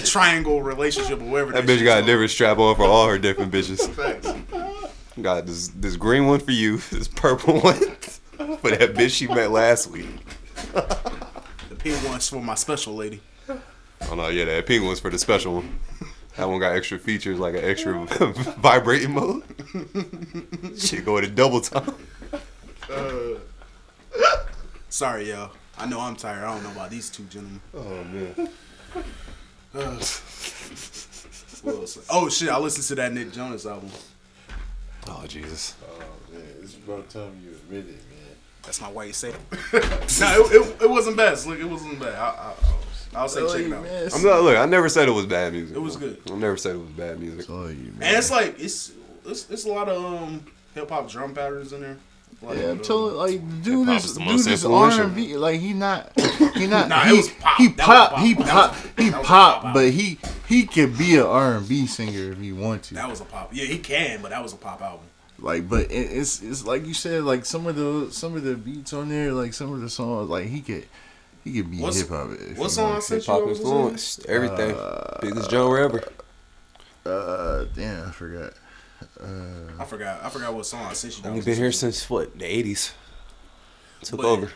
Speaker 4: triangle relationship or whatever.
Speaker 5: That
Speaker 4: shit's
Speaker 5: bitch got a different strap on for all her different bitches.
Speaker 4: Facts.
Speaker 5: Got this this green one for you, this purple one for that bitch she met last week.
Speaker 4: The pink one's for my special lady.
Speaker 5: Oh no, yeah, that pink one's for the special one. That one got extra features like an extra vibrating mode. Shit go at double time.
Speaker 4: Uh, sorry, y'all. I know I'm tired. I don't know about these two gentlemen.
Speaker 5: Oh man.
Speaker 4: Uh, what else? Oh shit! I listened to that Nick Jonas album.
Speaker 5: Oh Jesus.
Speaker 6: Oh man, it's about time you admit it, man.
Speaker 4: That's my way to say it. no, it, it, it wasn't bad. Look, it wasn't bad. I, I, I'll say check it out.
Speaker 6: man.
Speaker 5: I'm not look. I never said it was bad music.
Speaker 4: It was
Speaker 5: bro.
Speaker 4: good.
Speaker 5: I never said it was bad music.
Speaker 6: It's you, man.
Speaker 4: And it's like it's it's, it's a lot of um hip hop drum patterns in there. Like,
Speaker 6: Yeah, I'm
Speaker 4: uh,
Speaker 6: telling like the dude
Speaker 5: Hip-hop
Speaker 6: is
Speaker 5: is
Speaker 6: dude is. R and B. Like he not he not
Speaker 4: Nah, it
Speaker 6: he,
Speaker 4: was pop.
Speaker 6: he
Speaker 4: That was
Speaker 6: pop
Speaker 4: pop.
Speaker 6: he
Speaker 4: That was
Speaker 6: pop
Speaker 4: pop.
Speaker 6: he pop,
Speaker 4: pop
Speaker 6: but he he can be an R and B singer if he want to.
Speaker 4: That was a pop. Yeah, he can, but that was a pop album.
Speaker 6: Like, but it, it's it's like you said, like some of the some of the beats on there, like some of the songs, like he could he could be
Speaker 4: What's-
Speaker 6: hip hop. if
Speaker 4: what song I
Speaker 6: wanted to.
Speaker 4: sent
Speaker 5: Hip hop
Speaker 4: you? I was listening?
Speaker 5: influenced everything. Biggest genre ever.
Speaker 6: Uh, damn, I forgot.
Speaker 4: Uh, I forgot. I forgot what song I sent you. that
Speaker 5: Only been here since what the eighties. Took
Speaker 4: But-
Speaker 5: over.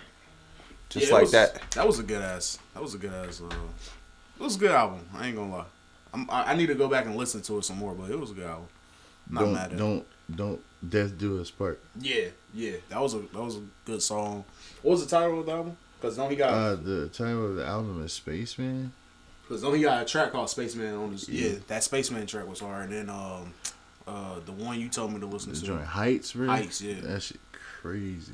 Speaker 5: Just
Speaker 4: Yeah,
Speaker 5: like
Speaker 4: was-
Speaker 5: that.
Speaker 4: That was a good ass. That was a good ass. Uh, it was a good album. I ain't gonna lie. I'm, I, I need to go back and listen to it some more, but it was a good album. Not
Speaker 6: don't
Speaker 4: mad at it.
Speaker 6: don't don't death do us part.
Speaker 4: Yeah, yeah. That was a that was a good song. What was the title of the album? Because don't he got
Speaker 6: Uh, the title of the album is Spaceman.
Speaker 4: because don't he got a track called Spaceman on his yeah. That Spaceman track was hard. And then um uh the one you told me to listen
Speaker 6: The
Speaker 4: to.
Speaker 6: joint Heights, bro.
Speaker 4: Heights, yeah.
Speaker 6: That shit crazy.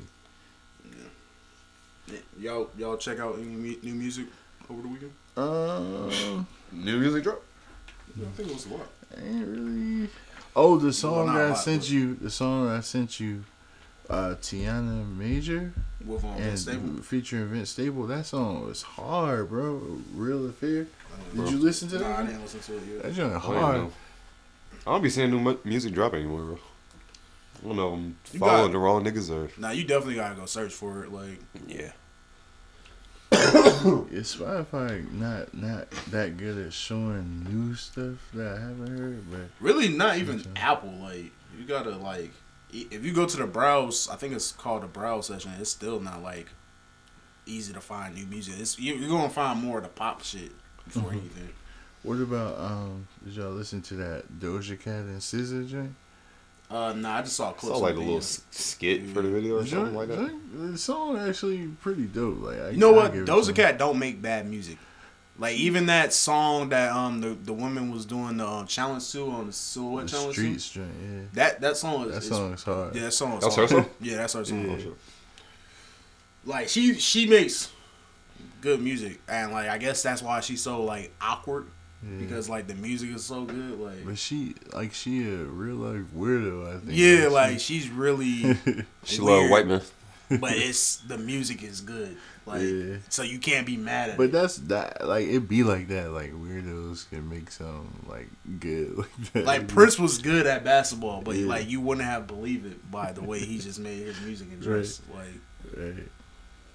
Speaker 6: Yeah.
Speaker 4: Y'all y'all check out any new music over the weekend?
Speaker 6: Um,
Speaker 5: New music drop.
Speaker 4: I think it was a lot.
Speaker 6: ain't really. Oh, the song
Speaker 4: not
Speaker 6: that
Speaker 4: a
Speaker 6: I
Speaker 4: lot,
Speaker 6: sent you, the song I sent you, uh, Tiana Major
Speaker 4: With um, Vince
Speaker 6: and
Speaker 4: Stable.
Speaker 6: featuring Vince Stable. That song was hard, bro. Real affair. Did you listen to
Speaker 4: Nah, I didn't listen to it yet.
Speaker 6: That joint
Speaker 5: I don't,
Speaker 6: hard.
Speaker 5: know. I don't be seeing new music drop anymore, bro. I don't know. I'm
Speaker 4: You
Speaker 5: following
Speaker 4: got-
Speaker 5: the wrong niggas or
Speaker 4: Nah, you definitely gotta go search for it. Like,
Speaker 5: yeah.
Speaker 6: Is Spotify not not that good at showing new stuff that I haven't heard? But
Speaker 4: really, not even Apple. Like, you gotta like, i- if you go to the browse, I think it's called the browse session. It's still not like easy to find new music. It's you, you're gonna find more of the pop shit before
Speaker 6: Mm-hmm.
Speaker 4: anything.
Speaker 6: what about um? Did y'all listen to that Doja Cat and SZA joint?
Speaker 4: Uh, nah, I just saw clips.
Speaker 5: Saw like a
Speaker 4: the
Speaker 5: little
Speaker 4: video.
Speaker 5: s- skit for the video or something like that.
Speaker 6: The song actually pretty dope. Like I,
Speaker 4: You know
Speaker 6: I
Speaker 4: what? Doja Cat don't make bad music. Like even that song that um the, the woman was doing the um, challenge to on the silhouette
Speaker 6: The
Speaker 4: challenge. to,
Speaker 6: streets joint. Yeah,
Speaker 4: That that song is
Speaker 6: that
Speaker 4: is-
Speaker 6: song is hard.
Speaker 4: Yeah, that song. is
Speaker 5: That's her song?
Speaker 4: Yeah, that's her song.
Speaker 6: Yeah.
Speaker 4: Like she she makes good music, and like I guess that's why she's so like awkward
Speaker 6: Yeah.
Speaker 4: because like the music is so good. Like
Speaker 6: But she like she a real life weirdo. I think.
Speaker 4: yeah,
Speaker 6: Like,
Speaker 4: like she's really,
Speaker 5: She
Speaker 4: Weird.
Speaker 5: love white men.
Speaker 4: But it's the music is good. Like
Speaker 6: Yeah.
Speaker 4: so you can't be mad at
Speaker 6: But
Speaker 4: it.
Speaker 6: that's that. Like it be like that. Like weirdos can make some like good like that.
Speaker 4: Like Prince was good at basketball, but
Speaker 6: Yeah.
Speaker 4: like you wouldn't have believed it by the way he just made his music and dress. Like
Speaker 6: Right.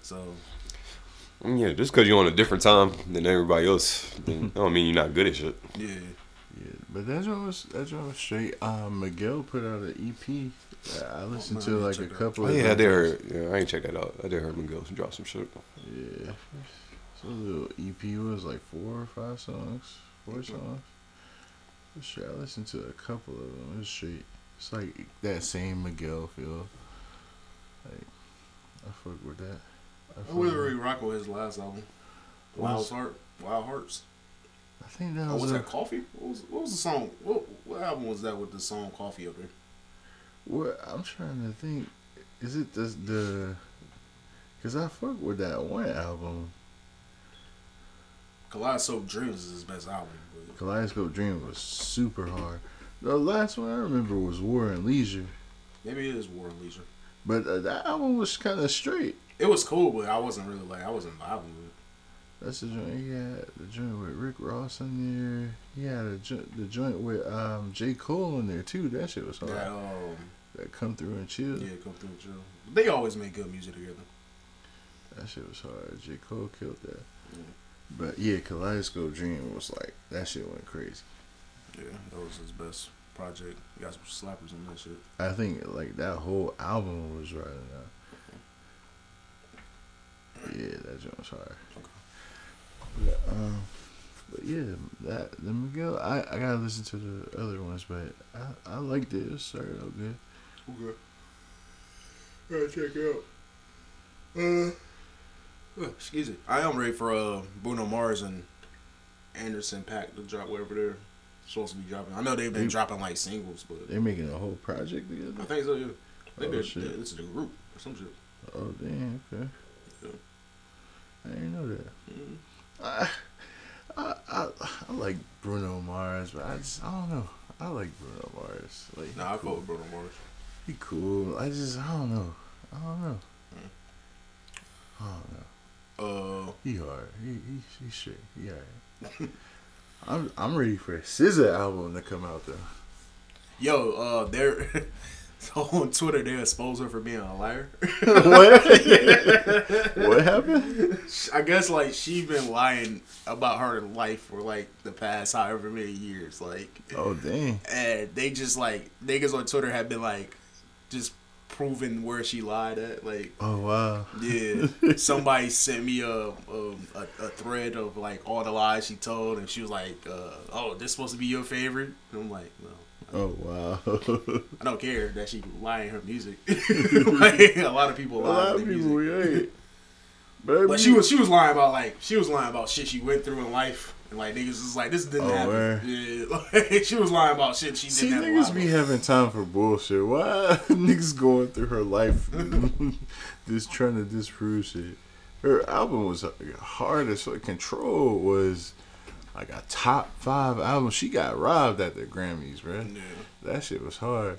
Speaker 4: so,
Speaker 5: Yeah, just because you're on a different time than everybody else, then that don't mean you're not good at shit.
Speaker 4: yeah.
Speaker 6: Yeah, but that's joint was that joint was straight. Um, Miguel put out an EP. That I listened
Speaker 4: man,
Speaker 6: to like a couple.
Speaker 5: Oh
Speaker 6: of
Speaker 5: yeah, I did
Speaker 6: joints.
Speaker 5: hear. Yeah, I ain't check that out. I did hear Miguel drop some shit.
Speaker 6: Yeah, so little EP was like four or five songs, four songs. It's straight. I listened to a couple of them. It's straight. It's like that same Miguel feel. Like I fuck with that. I,
Speaker 4: I
Speaker 6: fuck
Speaker 4: wasn't
Speaker 6: with-
Speaker 4: really rock with his last album, Wild
Speaker 6: was-
Speaker 4: Heart, Wild Hearts.
Speaker 6: I think that
Speaker 4: Oh,
Speaker 6: was,
Speaker 4: was
Speaker 6: a-
Speaker 4: that Coffee? What was what was the song? What what album was that with the song Coffee up there?
Speaker 6: What I'm trying to think, is it the the? Cause I fuck with that one album,
Speaker 4: Kaleidoscope Dreams is his best album. But
Speaker 6: Kaleidoscope Dream was super hard. The last one I remember was War and Leisure,
Speaker 4: maybe it is War and Leisure.
Speaker 6: but uh, that album was kind of straight.
Speaker 4: It was cool, but I wasn't really like I wasn't vibing with it.
Speaker 6: That's the joint. He had the joint with Rick Ross in there. He had a jo- the joint with um J Cole in there too. That shit was hard.
Speaker 4: That um
Speaker 6: That come through and chill.
Speaker 4: yeah, come through and chill. They always make good music together.
Speaker 6: That shit was hard. J Cole killed that.
Speaker 4: Yeah.
Speaker 6: But yeah, Kaleidoscope Dream was like that shit went crazy.
Speaker 4: Yeah, that was his best project. He got some slappers in that shit.
Speaker 6: I think like that whole album was right now. Yeah, that joint was hard. But, um, but yeah, that the Miguel, I, I gotta listen to the other ones, but I I liked it. It started out good.
Speaker 4: Okay. Gotta check it out. Uh, excuse me. I am ready for uh Bruno Mars and Anderson .Paak to drop wherever they're supposed to be dropping. I know they've been
Speaker 6: They-
Speaker 4: dropping like singles, but
Speaker 6: they're making a whole project
Speaker 4: I think so. Yeah. I think
Speaker 6: Oh,
Speaker 4: they're,
Speaker 6: shit.
Speaker 4: this is the group or some shit.
Speaker 6: Oh damn, okay.
Speaker 4: Yeah.
Speaker 6: I didn't know that.
Speaker 4: Mhm.
Speaker 6: I, I I I like Bruno Mars, but I just I don't know. I like Bruno Mars. Like
Speaker 4: Nah, I fuck
Speaker 6: cool.
Speaker 4: with Bruno Mars.
Speaker 6: He cool. I just I don't know. I don't know. I don't know.
Speaker 4: Uh,
Speaker 6: He hard. He he he straight. He alright. I'm I'm ready for a SZA album to come out though.
Speaker 4: yo, uh, they're so on Twitter they expose her for being a liar.
Speaker 6: what? what happened?
Speaker 4: I guess like she been lying about her life for like the past however many years, like,
Speaker 6: Oh dang.
Speaker 4: and they just like niggas on Twitter have been like just proving where she lied at, like.
Speaker 6: Oh wow.
Speaker 4: Yeah, somebody sent me a, a a thread of like all the lies she told, and she was like, uh, "Oh, this supposed to be your favorite?" And I'm like, "Well,
Speaker 6: Oh wow.
Speaker 4: I don't care that she lying her music. like, a lot of people lie.
Speaker 6: A
Speaker 4: lot
Speaker 6: of people
Speaker 4: music.
Speaker 6: Baby.
Speaker 4: But she was she was lying about like she was lying about shit she went through in life, and like niggas was like, "This didn't
Speaker 6: Oh,
Speaker 4: happen." Yeah, like, she was lying about shit she
Speaker 6: See,
Speaker 4: didn't have.
Speaker 6: niggas be having time for bullshit. Why niggas going through her life just trying to disprove shit? Her album was hard as fuck. Control was like a top five album. She got robbed at the Grammys, bro.
Speaker 4: Yeah.
Speaker 6: That shit was hard.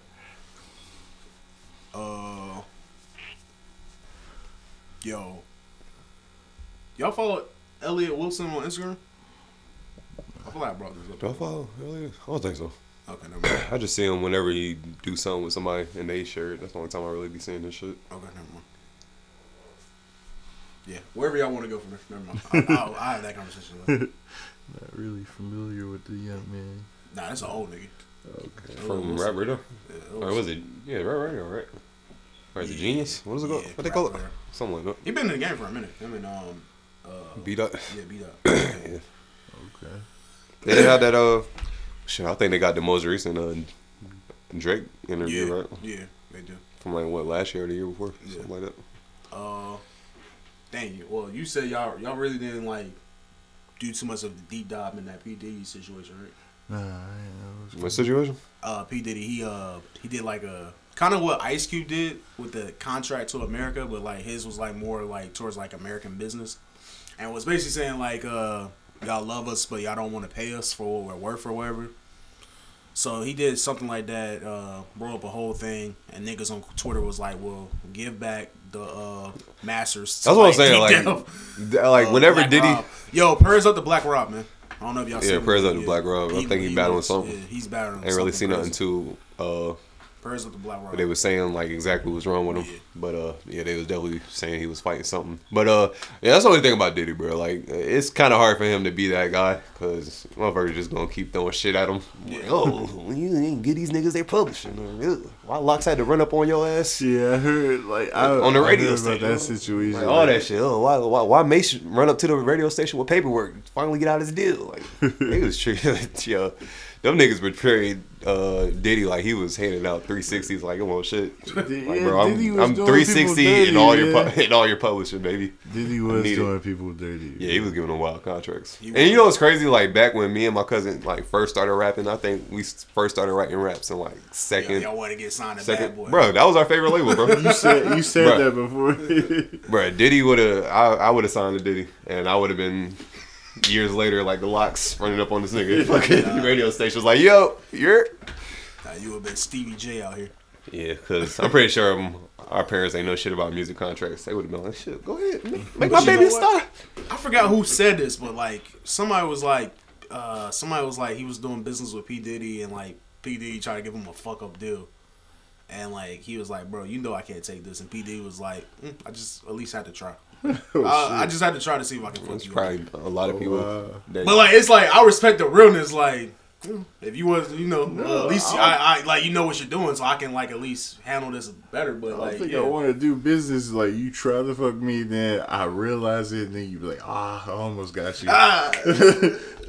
Speaker 4: Uh, yo, y'all follow Elliott Wilson on Instagram? I feel like I brought this up.
Speaker 5: Do I follow Elliott? I don't think so.
Speaker 4: Okay, never mind.
Speaker 5: I just see him whenever he do something with somebody and they share it. That's the only time I really be seeing this shit.
Speaker 4: Okay, never mind. Yeah, wherever y'all want to go from there. Never mind. I, I'll, I'll have that conversation. Later.
Speaker 6: Not really familiar with the young man.
Speaker 4: Nah, that's an old nigga.
Speaker 5: Okay. From
Speaker 4: Wilson.
Speaker 5: Rap Radar?
Speaker 4: Yeah,
Speaker 5: Or was it? Yeah, Rap Radar, right? Or is it
Speaker 4: Yeah.
Speaker 5: Genius? What is it called?
Speaker 4: Yeah,
Speaker 5: what they call it?
Speaker 4: Radio.
Speaker 5: Something like that.
Speaker 4: He been in the game for a minute. I mean, um, uh,
Speaker 5: Beat up.
Speaker 4: yeah, beat up.
Speaker 5: Yeah.
Speaker 6: Okay.
Speaker 5: They had that uh shit, I think they got the most recent uh Drake interview,
Speaker 4: yeah,
Speaker 5: right?
Speaker 4: yeah, they do.
Speaker 5: From like what, last year or the year before?
Speaker 4: Yeah.
Speaker 5: Something like that.
Speaker 4: Uh, dang you. Well, you said y'all y'all really didn't like do too much of the deep dive in that P Diddy situation, right?
Speaker 6: Nah, I.
Speaker 5: What situation?
Speaker 4: Uh, P Diddy he uh he did like a kind of what Ice Cube did with the contract to America, but like his was like more like towards like American business, and was basically saying like uh y'all love us, but y'all don't want to pay us for what we're worth or whatever. So he did something like that, uh, brought up a whole thing, and niggas on Twitter was like, "Well, give back the uh, masters." to,
Speaker 5: That's what I'm saying. Like, like
Speaker 4: uh,
Speaker 5: whenever
Speaker 4: Black
Speaker 5: Diddy,
Speaker 4: Rob. yo, prayers up to Black Rob, man. I don't know if y'all.
Speaker 5: Yeah, prayers up to Black Rob. I think he battling something.
Speaker 4: Yeah, he's battling.
Speaker 5: ain't really seen
Speaker 4: something
Speaker 5: nothing too. Uh,
Speaker 4: Prayers up to Black Rob.
Speaker 5: they was saying like exactly what's wrong with him.
Speaker 4: Yeah.
Speaker 5: But uh, yeah, they was definitely saying he was fighting something. But uh, yeah, that's the only thing about Diddy, bro. Like, it's kind of hard for him to be that guy because motherfuckers just gonna keep throwing shit at him. Like, oh, when you ain't get these niggas they publishing. Or, "Ugh, Why LOX had to run up on your ass?
Speaker 6: Yeah, I heard like I,
Speaker 5: On the
Speaker 6: I
Speaker 5: radio
Speaker 6: heard about
Speaker 5: station.
Speaker 6: that situation.
Speaker 5: Like, all that shit. Oh, why, why, why Mase run up to the radio station with paperwork? Finally get out his deal. Like, they was treated, yo, them niggas were betrayed uh, Diddy like he was handing out 360s. Like, come on, shit. Like,
Speaker 6: Yeah,
Speaker 5: bro, I'm,
Speaker 6: was
Speaker 5: I'm 360
Speaker 6: people
Speaker 5: in all your
Speaker 6: dirty,
Speaker 5: pu- in all your publishing, baby.
Speaker 6: Diddy was
Speaker 5: need it.
Speaker 6: doing people dirty.
Speaker 5: Yeah, he was giving them wild contracts.
Speaker 4: He
Speaker 5: and
Speaker 4: was.
Speaker 5: you know what's crazy? Like back when me and my cousin like first started rapping, I think we first started writing raps in like
Speaker 4: Yeah,
Speaker 5: second,
Speaker 4: y'all want to get signed to Bad
Speaker 5: second.
Speaker 4: Boy.
Speaker 5: Bro, that was our favorite label, bro.
Speaker 6: You said you said
Speaker 5: Bruh.
Speaker 6: that before.
Speaker 5: Bro, Diddy would have. I, I would have signed to Diddy, and I would have been years later, like the LOX running up on this nigga fucking radio station. Was like, yo, you're.
Speaker 4: Nah, you have been Stevie J out here.
Speaker 5: Yeah, because I'm pretty sure um, our parents ain't know shit about music contracts. They would have been like, shit, go ahead, make, make my baby a star.
Speaker 4: I forgot who said this, but like somebody was like, uh, somebody was like he was doing business with P Diddy, and like P Diddy tried to give him a fuck up deal, and like he was like, bro, you know I can't take this, and P Diddy was like, mm, I just at least had to try.
Speaker 6: Oh,
Speaker 4: uh, I just had to try to see if I can fuck
Speaker 5: It's
Speaker 4: you.
Speaker 5: probably a lot of people.
Speaker 6: wow.
Speaker 5: that-
Speaker 4: But like it's like I respect the realness. Like if you was, you know, uh, at least I, I like you know what you're doing, so I can like at least handle this better. But
Speaker 6: I
Speaker 4: like,
Speaker 6: think
Speaker 4: yeah.
Speaker 6: I want to do business. Like you try to fuck me, then I realize it, and then you be like, ah, I almost got you.
Speaker 4: Ah,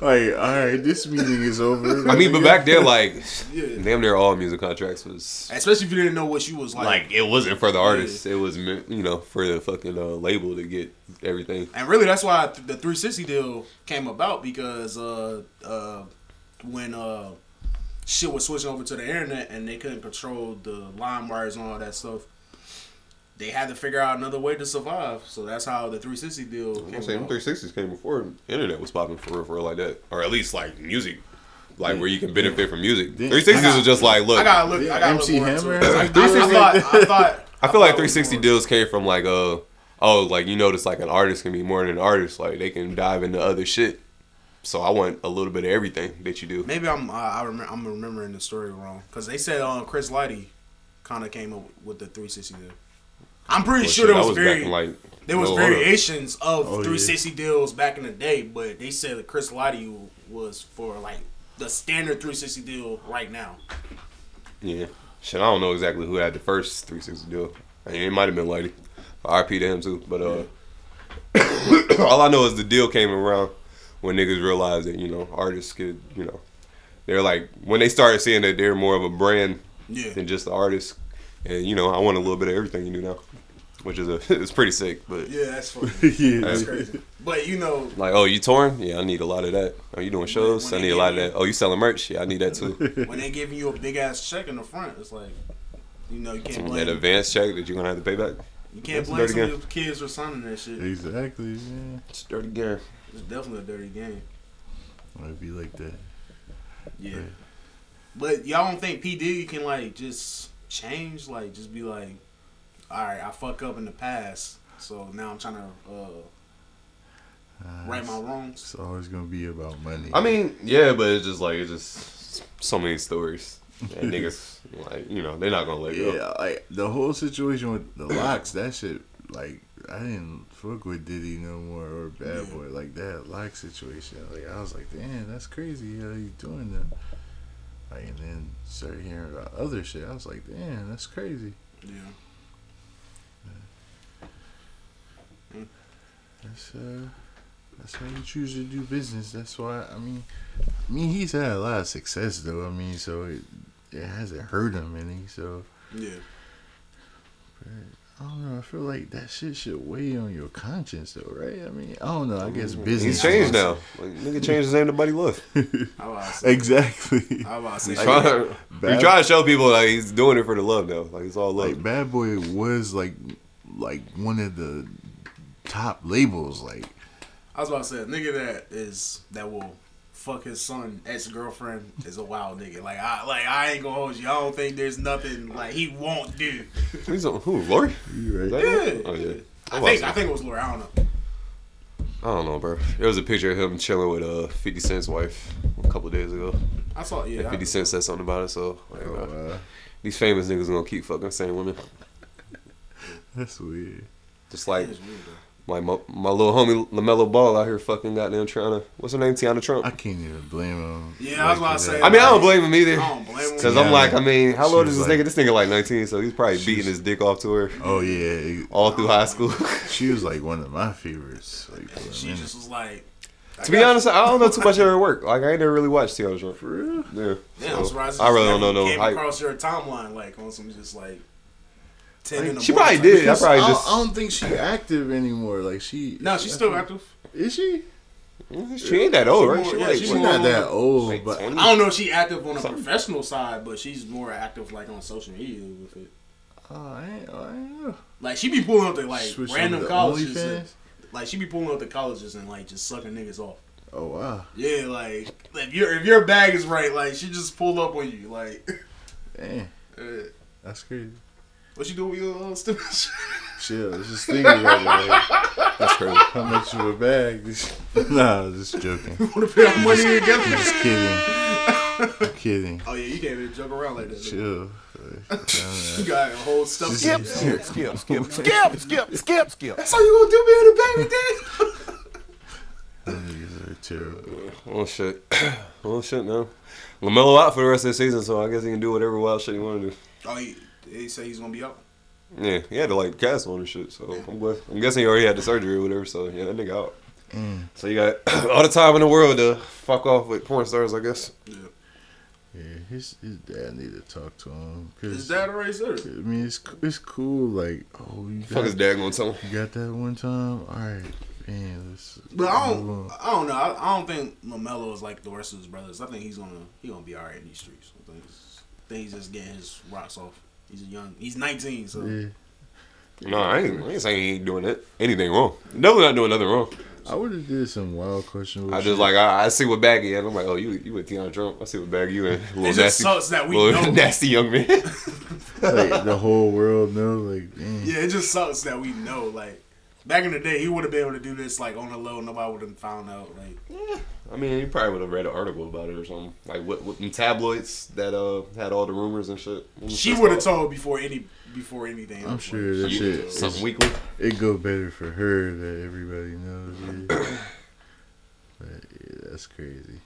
Speaker 6: like, all right, this meeting is over.
Speaker 5: I mean, but back then, like,
Speaker 4: Yeah.
Speaker 5: damn near all music contracts was
Speaker 4: especially if you didn't know what you was like.
Speaker 5: like it wasn't for the artist. It was meant, you know for the fucking uh, label to get everything.
Speaker 4: And really, that's why the 360 deal came about because uh, uh, when uh, shit was switching over to the internet and they couldn't control the line wires and all that stuff, they had to figure out another way to survive. So that's how the 360 deal
Speaker 5: I'm
Speaker 4: came
Speaker 5: saying
Speaker 4: about.
Speaker 5: 360s came before internet was popping for real, for real like that, or at least like music, like where you can benefit from music.
Speaker 6: Yeah.
Speaker 5: 360s was just like, look,
Speaker 4: I gotta look. I gotta
Speaker 6: MC
Speaker 4: look
Speaker 6: Hammer?
Speaker 4: it. I, I, I
Speaker 5: 360
Speaker 4: thought. I thought.
Speaker 5: I feel like
Speaker 4: thought it
Speaker 5: 360 deals came from like uh oh like you notice like an artist can be more than an artist like they can dive into other shit. So I want a little bit of everything that you do.
Speaker 4: Maybe I'm uh, I remember I'm remembering the story wrong because they said um, Chris Lighty kind of came up with the 360 deal. I'm pretty
Speaker 5: Well,
Speaker 4: sure there
Speaker 5: that
Speaker 4: was, very
Speaker 5: like
Speaker 4: there was
Speaker 5: no,
Speaker 4: variations of
Speaker 6: Oh, yeah.
Speaker 4: 360 deals back in the day, but they said that Chris Lighty was for like the standard 360 deal right now.
Speaker 5: Yeah. Shit, I don't know exactly who had the first 360 deal. I mean, it might have been Lady. RP to him too. But uh, all I know is the deal came around when niggas realized that you know artists could you know they're like when they started seeing that they're more of a brand
Speaker 4: Yeah.
Speaker 5: than just the artist. And you know, I want a little bit of everything you do now, which is a it's pretty sick. But
Speaker 4: Yeah, that's funny.
Speaker 6: yeah,
Speaker 4: That's crazy. But you know,
Speaker 5: like, oh, you touring? Yeah, I need a lot of that. Are you doing shows?
Speaker 4: when
Speaker 5: I need a lot of that. Oh, you selling merch? Yeah, I need that too.
Speaker 4: when they giving you a big ass check in the front, it's like you know you can't
Speaker 5: that advance check that you're gonna have to pay back.
Speaker 4: you can't
Speaker 5: That's
Speaker 4: blame some of your kids for signing that shit.
Speaker 6: exactly. Yeah,
Speaker 5: It's dirty game.
Speaker 4: It's definitely a dirty game.
Speaker 6: it'd be like that.
Speaker 4: Yeah.
Speaker 6: Right.
Speaker 4: But y'all don't think P Diddy can like just change, like just be like, all right, I fuck up in the past, so now I'm trying to uh,
Speaker 6: Uh,
Speaker 4: right my wrongs.
Speaker 6: It's always gonna be about money.
Speaker 5: I mean, yeah, but it's just like it's just so many stories. And niggas, like you know, they're not gonna let go.
Speaker 6: yeah, like the whole situation with the LOX, that shit, like I didn't fuck with Diddy no more or Bad
Speaker 4: Yeah.
Speaker 6: Boy like that lock situation. Like I was like, damn, that's crazy how you doing that. Like and then started hearing about other shit. I was like, damn, that's crazy.
Speaker 4: Yeah.
Speaker 6: That's uh, that's how you choose to do business. That's why I mean, I mean he's had a lot of success though. I mean, so it it hasn't hurt him any. So
Speaker 4: Yeah.
Speaker 6: I don't know. I feel like that shit should weigh on your conscience though, right? I mean, I don't know. I guess mm-hmm. business.
Speaker 5: He's changed now. Like, nigga changed his name to Buddy Love.
Speaker 4: I was about to say,
Speaker 6: exactly.
Speaker 4: I was about to
Speaker 5: He's
Speaker 4: like,
Speaker 5: trying,
Speaker 6: Bad-
Speaker 5: he's trying to show people like he's doing it for the love now. Like it's all love.
Speaker 6: Like Bad Boy was like like one of the top labels. Like
Speaker 4: I was about to say a nigga that is that will fuck his son ex girlfriend is a wild nigga. Like I like I ain't gonna hold you. I don't think there's nothing like he won't do.
Speaker 5: He's on who? Lori?
Speaker 6: you
Speaker 5: Is
Speaker 6: right?
Speaker 4: Yeah.
Speaker 5: Oh yeah.
Speaker 4: I
Speaker 5: I'm
Speaker 4: think I think it was Lori. I don't know.
Speaker 5: I don't know, bro. There was a picture of him chilling with uh 50 Cent's wife a couple days ago.
Speaker 4: I saw yeah.
Speaker 5: And 50 Cent said something about it. So like,
Speaker 6: Oh, uh,
Speaker 5: these famous niggas gonna keep fucking same women.
Speaker 6: that's weird.
Speaker 5: Just like
Speaker 4: weird, though.
Speaker 5: My my, my little homie Lamelo Ball out here fucking goddamn trying to what's her name Teanna Trump.
Speaker 6: I can't even blame him.
Speaker 4: Yeah, I was about to
Speaker 6: for
Speaker 4: say.
Speaker 5: I mean I don't blame him either.
Speaker 4: I don't blame him.
Speaker 5: Cause I'm like, I mean, how old is this
Speaker 6: like-
Speaker 5: nigga? This nigga like 19, so he's probably
Speaker 6: She
Speaker 5: beating his dick off to her
Speaker 6: Oh yeah,
Speaker 5: all through high school.
Speaker 6: she was like one of my favorites. Like for
Speaker 4: She
Speaker 6: minute.
Speaker 4: just was like.
Speaker 5: to be honest, I don't know too much of her work. Like I ain't never really watched Teanna Trump.
Speaker 6: for real.
Speaker 5: Yeah,
Speaker 4: Yeah, I'm surprised.
Speaker 5: I really don't know no
Speaker 4: Came
Speaker 5: hype.
Speaker 4: across your timeline like on some just like. 10 in the
Speaker 5: She
Speaker 4: morning
Speaker 5: probably did.
Speaker 4: shit.
Speaker 5: I probably
Speaker 6: I,
Speaker 5: just-
Speaker 6: I don't think she active anymore. Like she.
Speaker 4: No, she's still active.
Speaker 6: Is she?
Speaker 5: She ain't that old, right?
Speaker 4: She
Speaker 5: She
Speaker 4: more-
Speaker 5: like,
Speaker 6: She's not
Speaker 4: more-
Speaker 6: that old,
Speaker 5: like
Speaker 6: but
Speaker 5: 20?
Speaker 4: I don't know if she active on a professional side, but she's more active like on social media with it.
Speaker 6: oh, I ain't, I ain't.
Speaker 4: Like she be pulling up to like
Speaker 6: Switch
Speaker 4: random
Speaker 6: over to
Speaker 4: colleges. And, like she be pulling up to colleges and like just sucking niggas off.
Speaker 6: Oh wow,
Speaker 4: Yeah, like if your if your bag is right, like she just pulled up on you. Like,
Speaker 6: damn,
Speaker 4: uh,
Speaker 6: that's crazy.
Speaker 4: What you do with your uh, stupid shit?
Speaker 6: Shit, I was just thinking about it. Like,
Speaker 5: That's crazy.
Speaker 6: how much of a bag? nah, just joking.
Speaker 4: You want to pay our money together?
Speaker 6: Just kidding. I'm kidding.
Speaker 4: Oh yeah, you can't even joke around like that.
Speaker 6: Chill. Like,
Speaker 4: You got a whole stuff.
Speaker 6: Skip, skip,
Speaker 7: skip, skip, skip, skip, skip, skip.
Speaker 4: That's all you gonna do, man? The baby dad?
Speaker 6: Them niggas are terrible.
Speaker 5: Oh shit. Oh shit, no. Lamelo out for the rest of the season, so I guess he can do whatever wild shit he want to do.
Speaker 4: Oh, he, they say he's gonna be out.
Speaker 5: Yeah, he had to like cast on and shit. So I'm glad. I'm guessing he already had the surgery or whatever. So yeah, that nigga out.
Speaker 6: Mm.
Speaker 5: So you got all the time in the world to fuck off with porn stars, I guess.
Speaker 4: Yeah.
Speaker 6: Yeah, his his dad need to talk to him. Cause,
Speaker 4: His dad already said it.
Speaker 6: I mean, it's it's cool. Like, oh, you
Speaker 5: Fuck his dad gonna tell him.
Speaker 6: you got that one time. All right, man. Let's.
Speaker 4: But I don't,
Speaker 6: on.
Speaker 4: I don't know. I, I don't think Lamelo is like the rest of his brothers. I think he's gonna he gonna be all right in these streets. I think, I think he's just getting his rocks off. He's a young. He's 19, so
Speaker 6: Yeah.
Speaker 5: No, I ain't, I ain't saying he ain't doing it. anything wrong. Definitely not doing nothing wrong.
Speaker 6: I would have did some wild questionable.
Speaker 5: I
Speaker 6: shit.
Speaker 5: just like I, I see what bag he in. I'm like, oh, you you with Teanna Trump? I see what bag you in. Little
Speaker 4: just
Speaker 5: nasty,
Speaker 4: sucks that we
Speaker 5: little
Speaker 4: know.
Speaker 5: nasty young man.
Speaker 6: like the whole world know. Like, damn.
Speaker 4: Yeah, it just sucks that we know. Like back in the day, he would have been able to do this like on the low. Nobody would have found out. Like
Speaker 5: I mean, you probably would have read an article about it or something. Like what, what in tabloids that uh had all the rumors and shit.
Speaker 4: She would have told before any before anything.
Speaker 6: I'm sure
Speaker 4: Like,
Speaker 6: that
Speaker 4: she
Speaker 6: shit
Speaker 5: something weekly.
Speaker 6: it go better for her that everybody knows. Yeah. but yeah, that's crazy.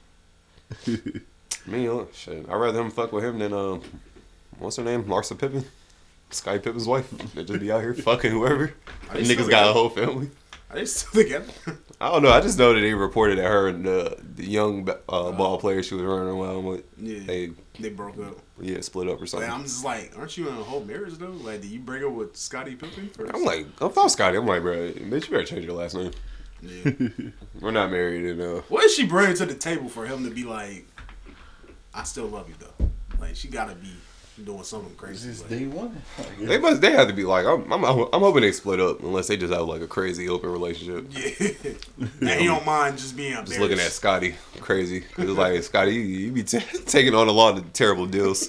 Speaker 5: Me, uh, shit. I'd rather him fuck with him than um, what's her name, Larsa Pippen, Sky Pippen's wife. They just be out here fucking whoever.
Speaker 4: Are
Speaker 5: Niggas got a whole family.
Speaker 4: Are they still together?
Speaker 5: I don't know. I just know that they reported that her and the, the young uh, ball player she was running around with,
Speaker 4: Yeah.
Speaker 5: they
Speaker 4: they broke up.
Speaker 5: yeah split up or something.
Speaker 4: I'm just like, aren't you in a whole marriage though? Like, did you break up with Scottie Pippen first?
Speaker 5: I'm like, if I'm Scotty, I'm like, bro, bitch, you better change your last name.
Speaker 4: yeah.
Speaker 5: We're not married, and uh,
Speaker 4: What is she bringing to the table for him to be like, I still love you though? Like, she gotta be doing something
Speaker 6: It's
Speaker 4: crazy.
Speaker 6: just
Speaker 4: like-
Speaker 6: day one.
Speaker 5: they must they have to be like, I'm, I'm I'm hoping they split up unless they just have like a crazy open relationship.
Speaker 4: Yeah. and he don't mind just being
Speaker 5: Just looking at. Scotty, crazy. Cause it's like Scotty, you, you be t- taking on a lot of terrible deals.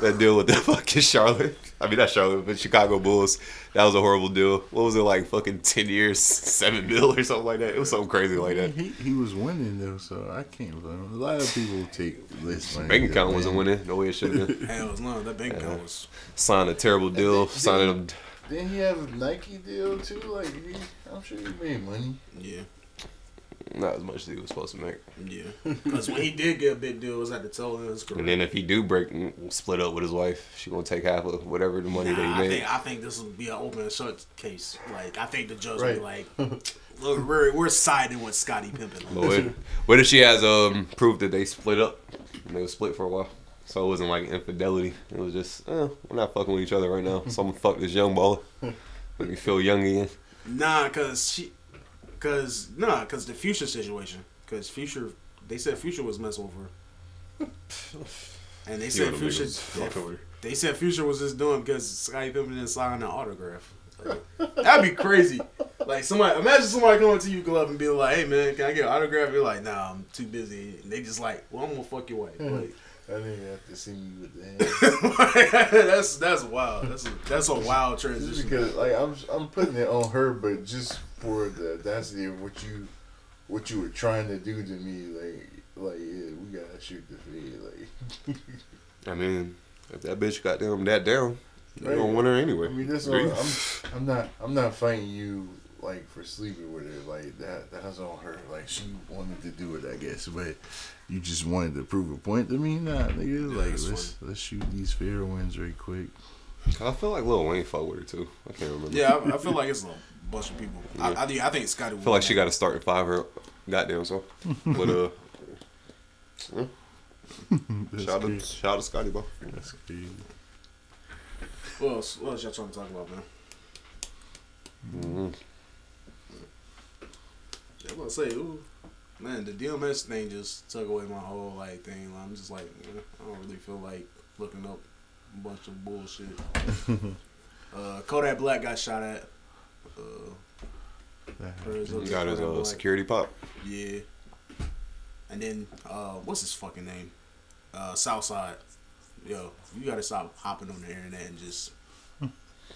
Speaker 5: That deal with the fucking Charlotte, I mean not Charlotte, but Chicago Bulls. That was a horrible deal. What was it like? Fucking ten years, seven mil or something like that. It was something crazy like that.
Speaker 6: He he was winning though, so I can't blame him. A lot of people take less money.
Speaker 5: Bank
Speaker 6: than
Speaker 5: account wasn't
Speaker 6: win.
Speaker 5: winning the way it should have been.
Speaker 4: Hell, it's not. That bank account was.
Speaker 5: Signed a terrible deal. Signing him.
Speaker 6: Didn't he have a Nike deal too? Like, he, I'm sure he made money.
Speaker 4: Yeah.
Speaker 5: Not as much as he was supposed to make.
Speaker 4: Yeah. Because when he did get a big deal, it was at the tail end of his career.
Speaker 5: And then if he do break, and split up with his wife, she gonna take half of whatever the money
Speaker 4: Nah,
Speaker 5: that
Speaker 4: I
Speaker 5: he made.
Speaker 4: think I think this will be an open and shut case. Like I think the judge
Speaker 6: Right.
Speaker 4: will be like, look, we're we're siding with Scotty Pippen. on
Speaker 5: But what, what if she has um proof that they split up? And they were split for a while. So it wasn't like infidelity. It was just, eh, we're not fucking with each other right now. Someone fuck this young baller. Make me feel young again.
Speaker 4: Nah, cause she, cause nah, cause the future situation. Cause future, they said future was messing over. And they said future,
Speaker 5: niggas fucking with her.
Speaker 4: they said future was just doing because Scottie Pippen didn't sign an autograph. Like, that'd be crazy. Like somebody, imagine somebody coming to you club and be like, "Hey man, can I get an autograph?" You're like, "Nah, I'm too busy." And they just like, "Well, I'm gonna fuck your wife." Hmm. Like,
Speaker 6: I didn't have to see me with the hand.
Speaker 4: that's that's wild. That's a, that's a wild
Speaker 6: Just
Speaker 4: transition.
Speaker 6: because, like, I'm I'm putting it on her, but just for the audacity of what you what you were trying to do to me, like, like yeah, we gotta shoot the fade, like.
Speaker 5: I mean, if that bitch got them that down, they
Speaker 6: Right.
Speaker 5: gonna want her anyway.
Speaker 6: I mean, that's all, I'm I'm not I'm not fighting you like for sleeping with her, like that. That's on her. Like she wanted to do it, I guess, but you just wanted to prove a point to me, nah, nigga.
Speaker 4: Yeah,
Speaker 6: like
Speaker 4: that's
Speaker 6: let's let's shoot these fair ones right quick.
Speaker 5: I feel like Lil Wayne fuck with her too. I can't remember.
Speaker 4: Yeah, I, I feel like it's a bunch of people. I, I, think- I think Scotty.
Speaker 5: I feel like she got to start at five her goddamn so. But uh, yeah. Shout out, shout out to Scotty, bro.
Speaker 6: That's crazy.
Speaker 4: What else? What else y'all trying to talk about, man?
Speaker 5: Mhm.
Speaker 4: Yeah, I'm gonna say, ooh, man, the DMX thing just took away my whole like thing. I'm just like, man, I don't really feel like looking up a bunch of bullshit. uh, Kodak Black got shot at. Uh,
Speaker 6: That
Speaker 4: for his
Speaker 6: happened.
Speaker 5: He got his uh, security pop.
Speaker 4: Yeah. And then, uh, what's his fucking name? Uh, Southside. Yo, you gotta stop hopping on the internet and just.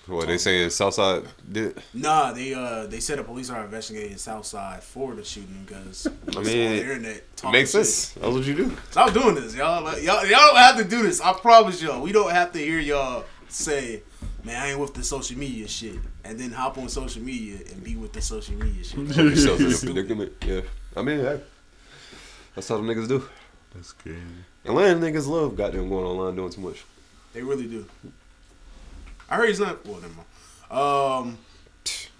Speaker 5: What they say is Southside did.
Speaker 4: Nah, they uh they said the police are investigating Southside for the shooting because
Speaker 5: I mean,
Speaker 4: on the internet talking
Speaker 5: Makes
Speaker 4: shit.
Speaker 5: sense. That's what you do.
Speaker 4: Stop doing this, y'all. Like, y'all. Y'all don't have to do this. I promise y'all. We don't have to hear y'all say, "Man, I ain't with the social media shit," and then hop on social media and be with the social media shit.
Speaker 5: Put yourself in a predicament. Yeah. I mean, hey, that's how them niggas do.
Speaker 6: That's crazy.
Speaker 5: Atlanta niggas love goddamn going online doing too much.
Speaker 4: They really do. I heard he's not. Well, never mind. Um,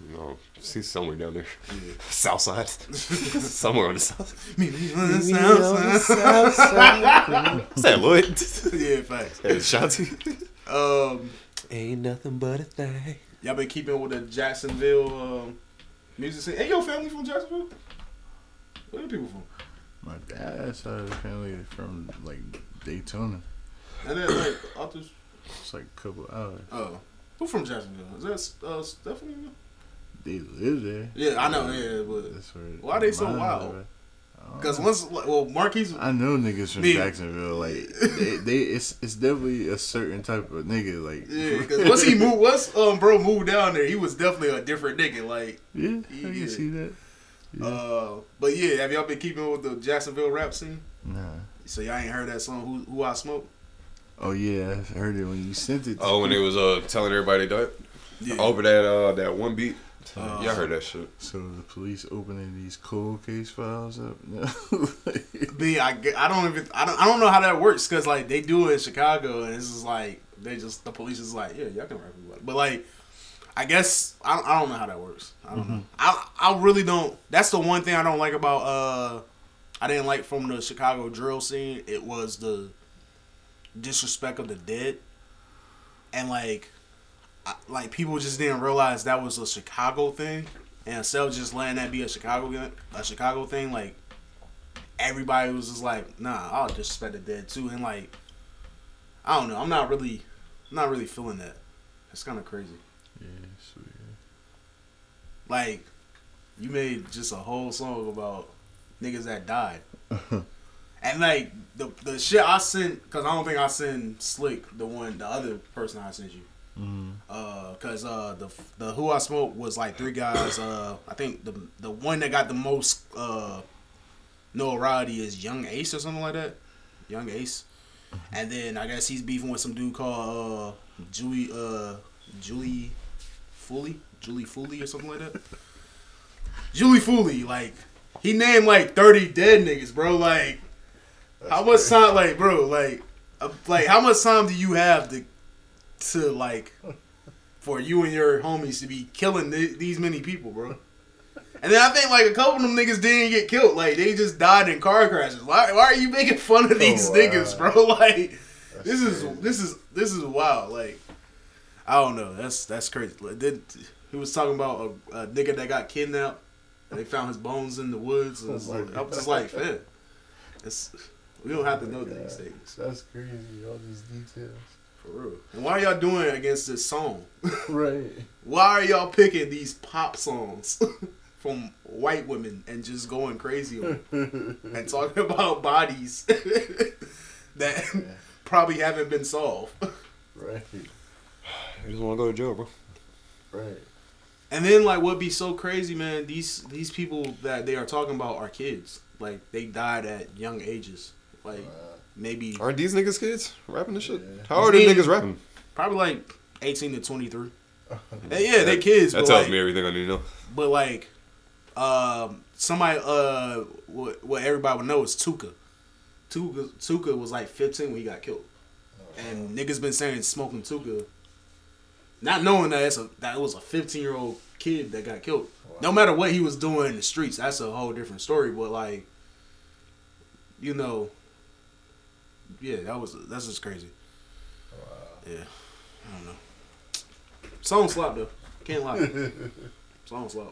Speaker 5: You know, see somewhere down there.
Speaker 4: yeah.
Speaker 5: South side. somewhere on the south.
Speaker 4: Me, me on the south side.
Speaker 5: Is that Lloyd?
Speaker 4: yeah, facts.
Speaker 5: hey, Shanti.
Speaker 4: Um,
Speaker 5: Ain't nothing but a thing.
Speaker 4: y'all been keeping with the Jacksonville um, music scene. Hey, your family from Jacksonville? Where are people from?
Speaker 6: My dad's side of the family is from like Daytona.
Speaker 4: And then like authors.
Speaker 6: It's like a couple hours.
Speaker 4: Oh, who from Jacksonville? Is that uh, Stephanie?
Speaker 6: they live there.
Speaker 4: Yeah, I know. Yeah, but
Speaker 6: That's where
Speaker 4: Why they so wild?
Speaker 6: live
Speaker 4: because once well Marquise,
Speaker 6: at. I know niggas from
Speaker 4: Me-
Speaker 6: Jacksonville. Like they, they, it's it's definitely a certain type of nigga. Like
Speaker 4: yeah, because once he moved, once um bro moved down there, he was definitely a different nigga. Like,
Speaker 6: yeah, I
Speaker 4: Yeah.
Speaker 6: can see that.
Speaker 4: uh, but yeah, have y'all been keeping with the Jacksonville rap scene?
Speaker 6: Nah.
Speaker 4: So y'all ain't heard that song "Who Who I Smoke"?
Speaker 6: Oh yeah, I heard it when you sent it. To
Speaker 5: Oh, when it was uh telling everybody they died
Speaker 4: Yeah.
Speaker 5: over that uh that one beat.
Speaker 4: Uh,
Speaker 5: Y'all heard that shit.
Speaker 6: So the police opening these cold case files up. No.
Speaker 4: B, I, get- I don't even I don't I don't know how that works because like they do it in Chicago and it's just like they just the police is like yeah y'all can rap about it but like I guess I, don't- I don't know how that works I don't know I I really don't that's the one thing I don't like about uh I didn't like from the Chicago drill scene it was the disrespect of the dead and like I, like people just didn't realize that was a Chicago thing and instead of just letting that be a Chicago a Chicago thing like everybody was just like, nah, I'll disrespect the dead too. And like, I don't know. I'm not really, I'm not really feeling that. It's kind of crazy.
Speaker 6: yeah, sweet.
Speaker 4: Like, you made just a whole song about niggas that died. and like the the shit I sent, cause I don't think I sent Slikk the one, the other person I sent you. Uh, cause uh the the who I smoked was like three guys. Uh, I think the the one that got the most uh notoriety is Young Ace or something like that. Young Ace, and then I guess he's beefing with some dude called uh Julie uh Julio Foolio Julio Foolio or something like that. Julio Foolio, like he named like thirty dead niggas, bro. Like how much time, like bro, like uh, like how much time do you have to to like for you and your homies to be killing th- these many people, bro? And then I think like a couple of them niggas didn't get killed. Like they just died in car crashes. Why, why are you making fun of oh, these
Speaker 6: wow.
Speaker 4: niggas, bro? Like this is this is this is wild. Like I don't know. That's that's crazy. Like, did, he was talking about a, a nigga that got kidnapped. And they found his bones in the woods. And it's like, I'm just like, it's we don't have to know these things
Speaker 6: That's crazy. All these details.
Speaker 4: For real. And why are y'all doing it against this song?
Speaker 6: Right.
Speaker 4: Why are y'all picking these pop songs from white women and just going crazy on them and talking about bodies that probably haven't been solved?
Speaker 6: Right.
Speaker 5: I just want to go to jail, bro.
Speaker 6: Right.
Speaker 4: And then like what'd be so crazy, man, these these people that they are talking about are kids. Like they died at young ages. Like maybe
Speaker 5: Aren't these niggas kids rapping this shit?
Speaker 6: Yeah.
Speaker 5: How old are
Speaker 4: Me-
Speaker 5: niggas rapping?
Speaker 4: probably like 18 to 23. And yeah, they kids,
Speaker 5: That tells
Speaker 4: like,
Speaker 5: me everything I need to know.
Speaker 4: but like um somebody uh what, what everybody would know is Tooka. Tooka Tooka was like 15 when he got killed. And niggas been saying smoking Tooka not knowing that it's a that it was a 15 year old kid that got killed. No matter what he was doing in the streets, that's a whole different story. But like, you know, yeah, that was that's just crazy. Yeah, I don't know. Song slap though, can't lie. Song slap.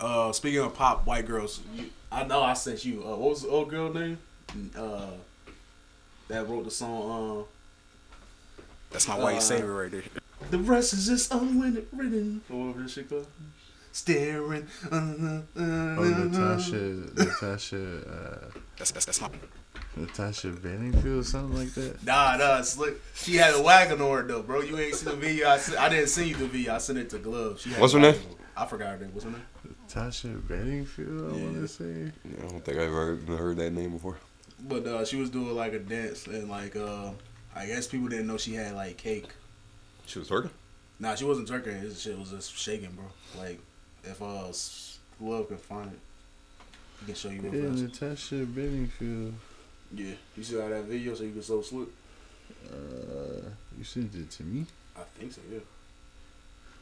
Speaker 4: Uh, speaking of pop white girls, you, I know I sent you. Uh, what was the old girl name? Uh, that wrote the song. Uh,
Speaker 1: That's my
Speaker 4: Uh,
Speaker 1: white savior right there.
Speaker 4: the rest is just unwritten. written. Whatever this shit called. Staring. Uh, uh,
Speaker 6: Oh,
Speaker 4: uh,
Speaker 6: Natasha, Natasha, uh,
Speaker 1: That's that's, that's my.
Speaker 6: Natasha Bedingfield, something like that.
Speaker 4: Nah, nah, it's look. She had a wagon on her though, bro. You ain't seen the video. I, sent, I didn't send you the video. I sent it to Glove. She had
Speaker 5: What's her name?
Speaker 4: on. I forgot her name. What's her name?
Speaker 6: Natasha Bedingfield, I want to say.
Speaker 5: Yeah, I don't think I've ever even heard that name before.
Speaker 4: But uh, she was doing like a dance and like uh, I guess people didn't know she had like cake.
Speaker 5: She was working.
Speaker 4: Nah, she wasn't twerking. This shit was just shaking, bro. Like if uh Glove can find it, he can show you real
Speaker 6: Yeah. Natasha Bedingfield.
Speaker 4: Yeah, you see how that video so you can so slip.
Speaker 6: Uh, you sent it to me.
Speaker 4: I think so. Yeah.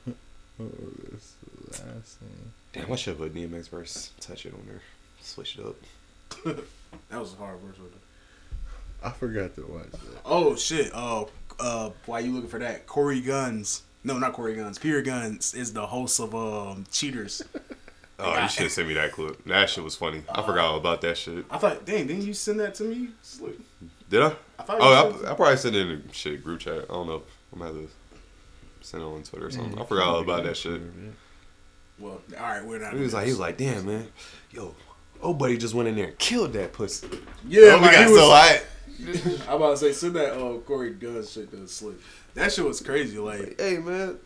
Speaker 6: Oh, that's the last thing.
Speaker 5: Damn, I should have put DMX verse. Touch it on there. Switch it up.
Speaker 4: That was a hard verse. Right there.
Speaker 6: I forgot to watch that.
Speaker 4: Oh shit! Oh, uh, why you looking for that? Corey Gunz. No, not Corey Gunz. Pierre Guns is the host of um Cheaters.
Speaker 5: Oh, you should have sent me that clip. That shit was funny. I forgot all about that shit.
Speaker 4: I thought, dang, didn't you send that to me? Slikk.
Speaker 5: Did I?
Speaker 4: I thought. you
Speaker 5: Oh,
Speaker 4: sent
Speaker 5: I, I probably sent it in the shit group chat. I don't know. I'm gonna have to sent it on Twitter or something. I forgot all about that shit.
Speaker 4: Well, all right, we're not.
Speaker 5: He was like, he was like, damn man, yo, old buddy just went in there and killed that pussy.
Speaker 4: yeah,
Speaker 5: Oh, we
Speaker 4: like,
Speaker 5: got
Speaker 4: he was,
Speaker 5: so hot.
Speaker 4: I'm about to say, send that uh, Corey Gunz shit to Slikk. That shit was crazy. Like,
Speaker 5: Hey man,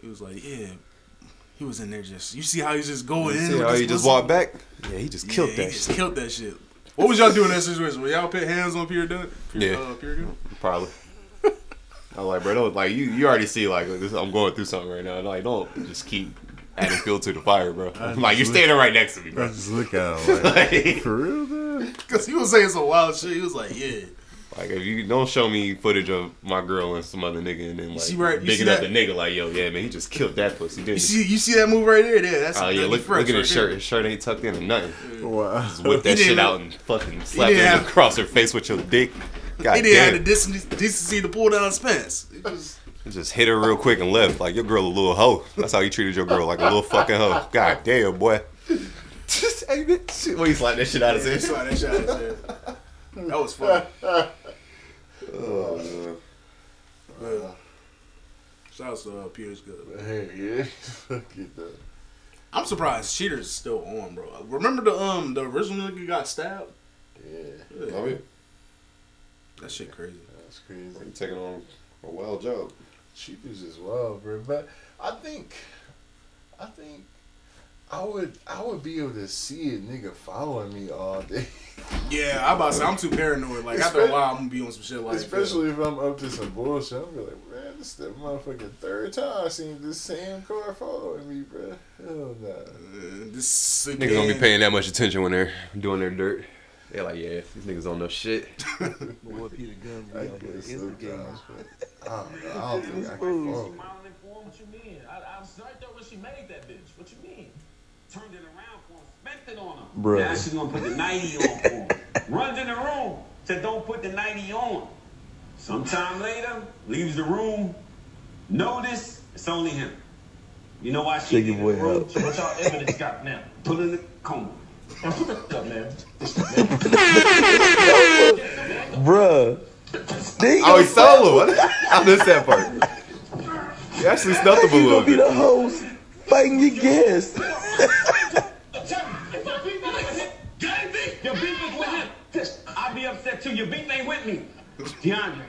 Speaker 4: he was like, yeah. He was in there just. You see how he's just going in.
Speaker 5: see how he just walked back? Yeah, he just killed
Speaker 4: yeah,
Speaker 5: that
Speaker 4: he just
Speaker 5: shit.
Speaker 4: killed that shit. What was y'all doing in that situation? Were y'all put hands on Peter Dunn? Peter,
Speaker 5: Yeah.
Speaker 4: Uh, Peter Gunz?
Speaker 5: Probably. I was like, bro, don't, like you, you already see like this, I'm going through something right now. And Like, don't just keep adding fuel to the fire, bro. like you're standing right next to me,
Speaker 6: I
Speaker 5: bro.
Speaker 6: just look at him like,
Speaker 5: like,
Speaker 6: for real, man.
Speaker 4: Because he was saying some wild shit. He was like, yeah.
Speaker 5: Like, if you don't show me footage of my girl and some other nigga, and then like
Speaker 4: see right- you
Speaker 5: bigging
Speaker 4: see
Speaker 5: up
Speaker 4: that?
Speaker 5: the nigga, like, yo, yeah, man, he just killed that pussy,
Speaker 4: You
Speaker 5: didn't he?
Speaker 4: see, you see that move right there? There, that's
Speaker 5: Oh yeah, look, look at
Speaker 4: right
Speaker 5: his shirt.
Speaker 4: there.
Speaker 5: His shirt ain't tucked in or nothing.
Speaker 6: Wow.
Speaker 5: Just whip that shit out and fucking slap
Speaker 4: didn't
Speaker 5: it
Speaker 4: have-
Speaker 5: across her face with your dick. God
Speaker 4: He didn't have the decency, decency to pull down his pants. It just,
Speaker 5: Just hit her real quick and left. Like your girl a little hoe. That's how you treated your girl, like a little fucking hoe. God damn, boy. Just hey, bitch. When he slapped that shit out of his
Speaker 4: Sorry, that shit out of his head. That was funny.
Speaker 5: Oh,
Speaker 4: Shout out to uh, Peter's good.
Speaker 6: Hey, yeah. Fuck it, though.
Speaker 4: I'm surprised Cheater's still on, bro. Remember the um the original nigga got stabbed?
Speaker 6: Yeah,
Speaker 5: Oh yeah,
Speaker 4: That shit crazy.
Speaker 6: that's crazy.
Speaker 5: you taking on a wild job.
Speaker 6: Cheaters as well, bro. But I think, I think, I would, I would be able to see a nigga following me all day,
Speaker 4: Yeah, I'm about to say I'm too paranoid. Like after a while, I'm gonna be on some shit like
Speaker 6: especially if I'm up to some bullshit. I'm be like, man, this is the motherfucking third time I seen this same car following me, bro. Hell nah.
Speaker 4: uh, this
Speaker 5: Niggas don't be paying that much attention when they're doing their dirt. They're like, yeah, these niggas don't know shit.
Speaker 6: I guess sometimes, but I don't know. I don't think I can follow.
Speaker 8: Smiling for him, what you mean? I, I was right there when she made that bitch. What you mean? Turned it around for him, spent it on him.
Speaker 6: Bruh.
Speaker 8: Now she's gonna put the 90 on for him. Runs in the room, said don't put the 90 on. Sometime later, leaves the room. Notice it's only him. You know why she
Speaker 9: Take
Speaker 8: leave
Speaker 9: your
Speaker 8: the
Speaker 9: boy
Speaker 8: room?
Speaker 9: out.
Speaker 8: So what y'all evidence got now? Put it in the coma. Now put that up, man.
Speaker 9: Bruh.
Speaker 5: Oh, he's solo. I missed that part. He actually snuffed him a
Speaker 9: You
Speaker 5: little
Speaker 9: gonna be the host fighting your guest.
Speaker 8: Your beef is with him. I'd be upset too. Your beef ain't with me. DeAndre.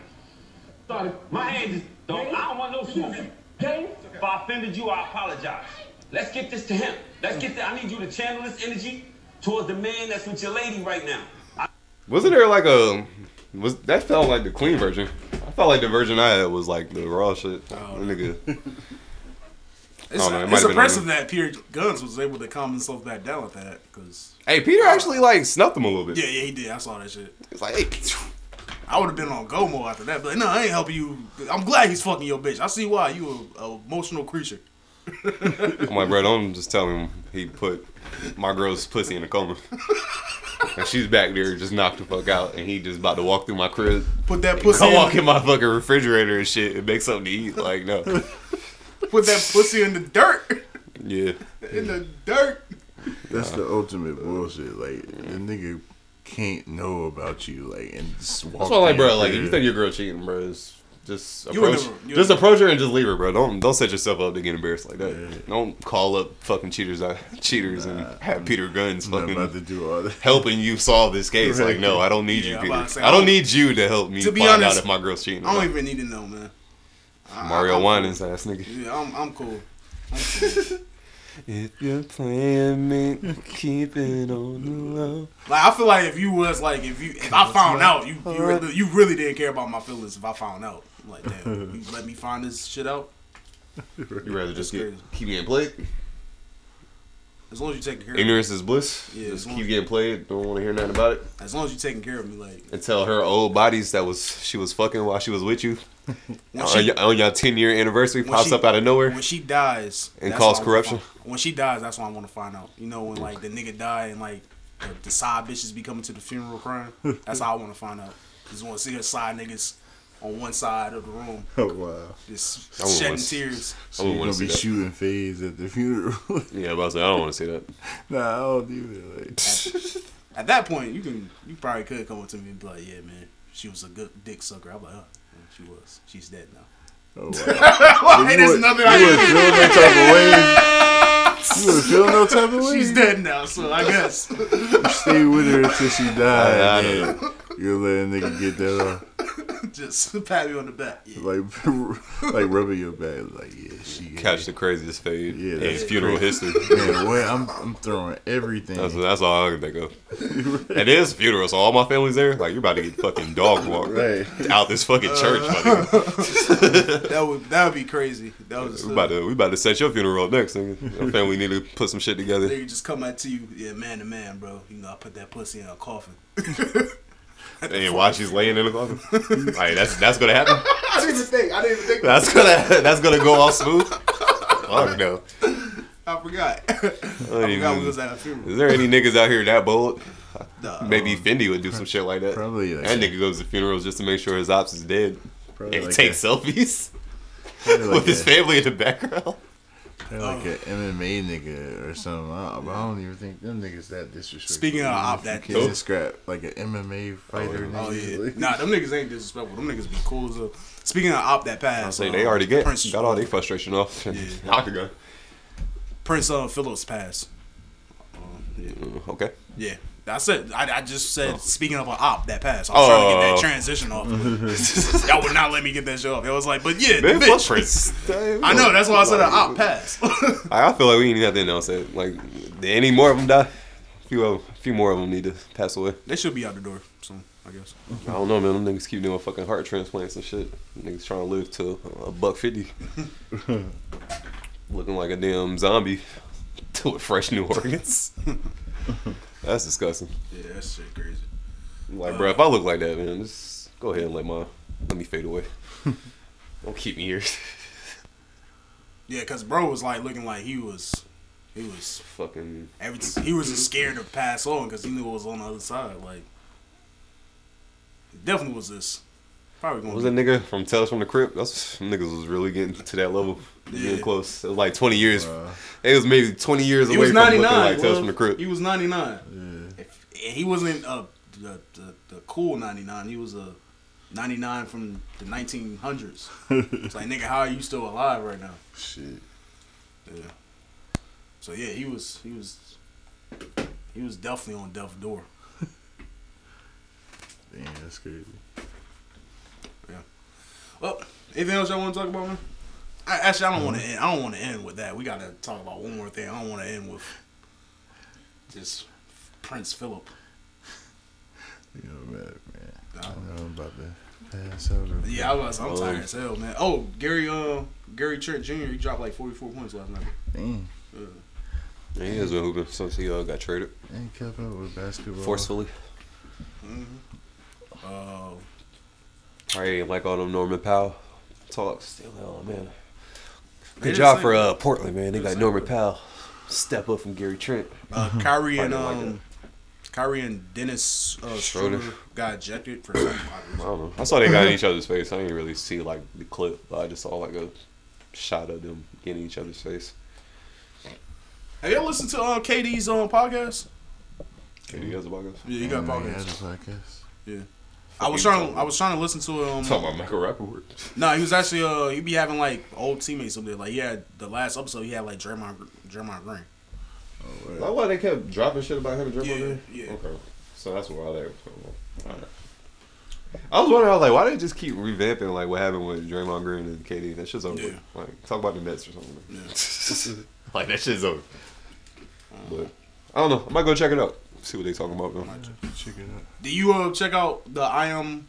Speaker 8: Sorry. My hand is don't I don't want no smoke. If I offended you, I apologize. Let's get this to him. Let's get that. I need you to channel this energy towards the man that's with your lady right now.
Speaker 5: Wasn't there like a was that felt like the clean version? I felt like the version I had was like the raw shit. Oh. The nigga.
Speaker 4: It's,
Speaker 5: know, it
Speaker 4: it's impressive that Peter Gunz was able to calm himself back down with that. Cause
Speaker 5: Hey, Peter actually like snuffed him a little bit.
Speaker 4: yeah, yeah, he did. I saw that shit.
Speaker 5: It's like, hey,
Speaker 4: I would have been on go mode after that, but no, I ain't helping you. I'm glad he's fucking your bitch. I see why you a, a emotional creature.
Speaker 5: I'm like, bro, don't just tell him he put my girl's pussy in a coma. and she's back there just knocked the fuck out, and he just about to walk through my crib.
Speaker 4: Put that pussy.
Speaker 5: Come walk in my fucking refrigerator and shit and make something to eat. Like, no.
Speaker 4: Put that pussy in the dirt.
Speaker 5: Yeah.
Speaker 4: In the dirt.
Speaker 6: That's the ultimate bullshit. Like the nigga can't know about you, like, and just walk.
Speaker 5: That's why, like, bro, like, if you think your girl cheating, bro, it's just approach,
Speaker 4: never-
Speaker 5: just approach her and just leave her, bro. Don't don't set yourself up to get embarrassed like that. Don't call up fucking cheaters, uh, cheaters, and have Peter
Speaker 6: Gunz
Speaker 5: fucking
Speaker 6: about to do all that.
Speaker 5: helping you solve this case.
Speaker 6: Right.
Speaker 5: Like, no, I don't need
Speaker 4: Yeah,
Speaker 5: you, Peter.
Speaker 4: to say,
Speaker 5: I
Speaker 4: I
Speaker 5: don't
Speaker 4: don't-
Speaker 5: need you to help me
Speaker 4: To be
Speaker 5: find
Speaker 4: honest,
Speaker 5: out if my girl's cheating.
Speaker 4: I don't even need to know, man. I-
Speaker 5: Mario
Speaker 4: I'm
Speaker 5: Winans ass nigga.
Speaker 4: Yeah, I'm, I'm cool.
Speaker 5: If you're playing me, keep it on the low.
Speaker 4: Like I feel like if you was like if you if I found out you you really, you really didn't care about my feelings if I found out I'm like damn you let me find this shit out
Speaker 5: You rather just
Speaker 4: That's
Speaker 5: get,
Speaker 4: crazy.
Speaker 5: keep getting played?
Speaker 4: as long as you taking care of me,
Speaker 5: Ignorance is bliss.
Speaker 4: Yeah,
Speaker 5: just keep getting played. Don't want to hear nothing about it.
Speaker 4: as long as you taking care of me like
Speaker 5: And tell her old bodies that was she was fucking while she was with you
Speaker 4: when
Speaker 5: on,
Speaker 4: she,
Speaker 5: your, on your 10 year anniversary pops
Speaker 4: she-
Speaker 5: up out of nowhere.
Speaker 4: when she dies
Speaker 5: And
Speaker 4: that's
Speaker 5: cause
Speaker 4: what I wanna
Speaker 5: corruption?
Speaker 4: find- when she dies that's what I want to find out you know when like the nigga die and like the, the side bitches be coming to the funeral crying that's how I want to find out just want to see her side niggas on one side of the room
Speaker 6: Oh wow.
Speaker 4: just
Speaker 5: I wouldn't
Speaker 4: shedding
Speaker 5: wanna see-
Speaker 4: tears
Speaker 6: So
Speaker 5: I
Speaker 6: you're
Speaker 5: wouldn't
Speaker 6: gonna
Speaker 5: want to
Speaker 6: be
Speaker 5: that.
Speaker 6: shooting phase at the funeral.
Speaker 5: Yeah, but I was like, I don't want to see that.
Speaker 6: nah, I don't either. Like,
Speaker 4: At that point, you can you probably could come up to me and be like, "Yeah, man, she was a good dick sucker." I'm like, "Oh, yeah, she was. She's dead now."
Speaker 6: Oh,
Speaker 4: Like, there's nothing I
Speaker 6: You would
Speaker 4: can
Speaker 6: feel no type of way. You would feel no type of way.
Speaker 4: She's dead now, so I guess.
Speaker 6: You stay with her until she
Speaker 5: I
Speaker 6: died.
Speaker 5: don't.
Speaker 6: You let a nigga get that off.
Speaker 4: Just pat me on the back. Yeah.
Speaker 6: Like, like rubbing your back. Like, yeah, she.
Speaker 5: Catch the craziest fade
Speaker 6: Yeah,
Speaker 5: in
Speaker 6: that's
Speaker 5: funeral
Speaker 6: crazy.
Speaker 5: history.
Speaker 6: Man, what? I'm, I'm throwing everything.
Speaker 5: That's, that's all I can think of. And it is funeral, so all my family's there. Like you're about to get fucking dog walked
Speaker 6: Right.
Speaker 5: out this fucking church. my nigga.
Speaker 4: That would that would be crazy. That was
Speaker 5: we about to we about to set your funeral up next. Nigga. Your family need to put some shit together.
Speaker 4: They just come back to you, yeah, man to man, bro. You know, I put that pussy in a coffin.
Speaker 5: And while she's laying in the coffin, like that's that's gonna happen.
Speaker 4: I didn't even think. I didn't even think.
Speaker 5: That's gonna that's gonna go all smooth. Fuck no.
Speaker 4: I forgot. I forgot
Speaker 5: even-
Speaker 4: we was at a funeral.
Speaker 5: Is there any niggas out here that bold?
Speaker 4: Nah,
Speaker 5: Maybe Fendi would do some shit like that.
Speaker 6: Probably, like-
Speaker 5: that nigga goes to funerals just to make sure his ops is dead
Speaker 6: Probably
Speaker 5: and
Speaker 6: like
Speaker 5: take
Speaker 6: a-
Speaker 5: selfies
Speaker 6: like
Speaker 5: with his family in the background.
Speaker 6: Probably like an MMA nigga or something. I, but I don't even think them niggas that disrespectful.
Speaker 4: Speaking of
Speaker 6: Even
Speaker 4: op,
Speaker 6: if you
Speaker 4: that-
Speaker 6: can't scrap like an MMA fighter.
Speaker 4: Oh
Speaker 6: nigga,
Speaker 4: yeah, nah, them niggas ain't disrespectful. Them niggas be cool as a. Speaking of op that
Speaker 5: pass.
Speaker 4: I
Speaker 5: say
Speaker 4: uh,
Speaker 5: they already get
Speaker 4: Prince,
Speaker 5: got all their frustration off. Octagon.
Speaker 4: Prince uh, Phillips passed.
Speaker 5: Mm, Okay.
Speaker 4: Yeah, I said. I, I just said. Oh. Speaking of an op that passed, I was trying to get
Speaker 5: Oh.
Speaker 4: that transition off. Y'all would not let me get that shit off. It was like, but yeah,
Speaker 5: Man,
Speaker 4: bitch. I know. That's why I said an op passed.
Speaker 5: I feel like we ain't nothing else. Like, did any more of them die? A few, of, a few more of them need to pass away.
Speaker 4: they should be out the door soon, I guess.
Speaker 5: I don't know, man. Them niggas keep doing fucking heart transplants and shit. Niggas trying to live to a buck fifty, looking like a damn zombie to with fresh new organs. That's disgusting.
Speaker 4: Yeah, that shit crazy.
Speaker 5: Like, bro, if I look like that, man, just go ahead and let my let me fade away. Don't keep me here.
Speaker 4: Yeah, cause bro was like looking like he was, he was
Speaker 5: fucking.
Speaker 4: every he was just scared to pass on because he knew what was on the other side. Like, definitely was this. Probably gonna
Speaker 5: was
Speaker 4: be-
Speaker 5: that nigga from Tales from the Crypt? That's niggas was really getting to that level, getting close. It was like twenty years. It was maybe twenty years
Speaker 4: He
Speaker 5: away
Speaker 4: was
Speaker 5: from
Speaker 4: ninety
Speaker 5: looking like Tales from the Crypt.
Speaker 4: He was ninety nine. If he wasn't uh, the, the the cool ninety nine. He was a ninety nine from the nineteen hundreds. It's like nigga, how are you still alive right now?
Speaker 6: Shit.
Speaker 4: Yeah. So yeah, he was he was he was definitely on death's door.
Speaker 6: Damn, that's crazy.
Speaker 4: Well, anything else y'all want to talk about, man? I, actually, I don't want to end. I don't want to end with that. We got to talk about one more thing. I don't want to end with just Prince Philip.
Speaker 6: You know, man, man. I don't know I'm about to pass out.
Speaker 4: Yeah, I was. I'm tired as hell, man. Oh, Gary, uh, Gary Trent Jr. He dropped like 44 points last night.
Speaker 6: Damn.
Speaker 4: Yeah.
Speaker 5: Yeah, he has been hooping since he uh, got traded
Speaker 6: Ain't kept up with basketball.
Speaker 5: forcefully. Hmm.
Speaker 4: Uh,
Speaker 5: Probably ain't like all them Norman Powell talks. Still, oh man, good job for uh, Portland, man. They got. Norman Powell step up from Gary Trent.
Speaker 4: uh, Kyrie and
Speaker 5: Probably like
Speaker 4: um, Kyrie and Dennis uh,
Speaker 5: Schroeder.
Speaker 4: Schroeder got ejected for some odd
Speaker 5: I don't know. I saw they got in each other's face. I didn't really see like the clip, but I just saw like a shot of them getting each other's face.
Speaker 4: Have y'all listened to uh, KD's um, podcast?
Speaker 5: KD has a podcast.
Speaker 4: Yeah, you got a
Speaker 6: Damn, nigga
Speaker 4: podcast.
Speaker 6: had a podcast.
Speaker 4: Yeah. I was trying. I was trying to listen to um.
Speaker 5: Talking about Michael Rapaport.
Speaker 4: No, he was actually uh he be having like old teammates up there. Like he had the last episode he had like Draymond Draymond Green.
Speaker 5: Is that why they kept dropping shit about him and Draymond
Speaker 4: Yeah,
Speaker 5: Green?
Speaker 4: yeah.
Speaker 5: Okay. So that's why they were talking. Alright. I was wondering, I was like, why they just keep revamping like what happened with Draymond Green and KD? That shit's over.
Speaker 4: Yeah.
Speaker 5: Like, talk about the Nets or something.
Speaker 4: Yeah.
Speaker 5: like that shit's over. But I don't know. I might go check it out. See what they talking about. Though.
Speaker 6: Check it out.
Speaker 4: Do you uh check out the I am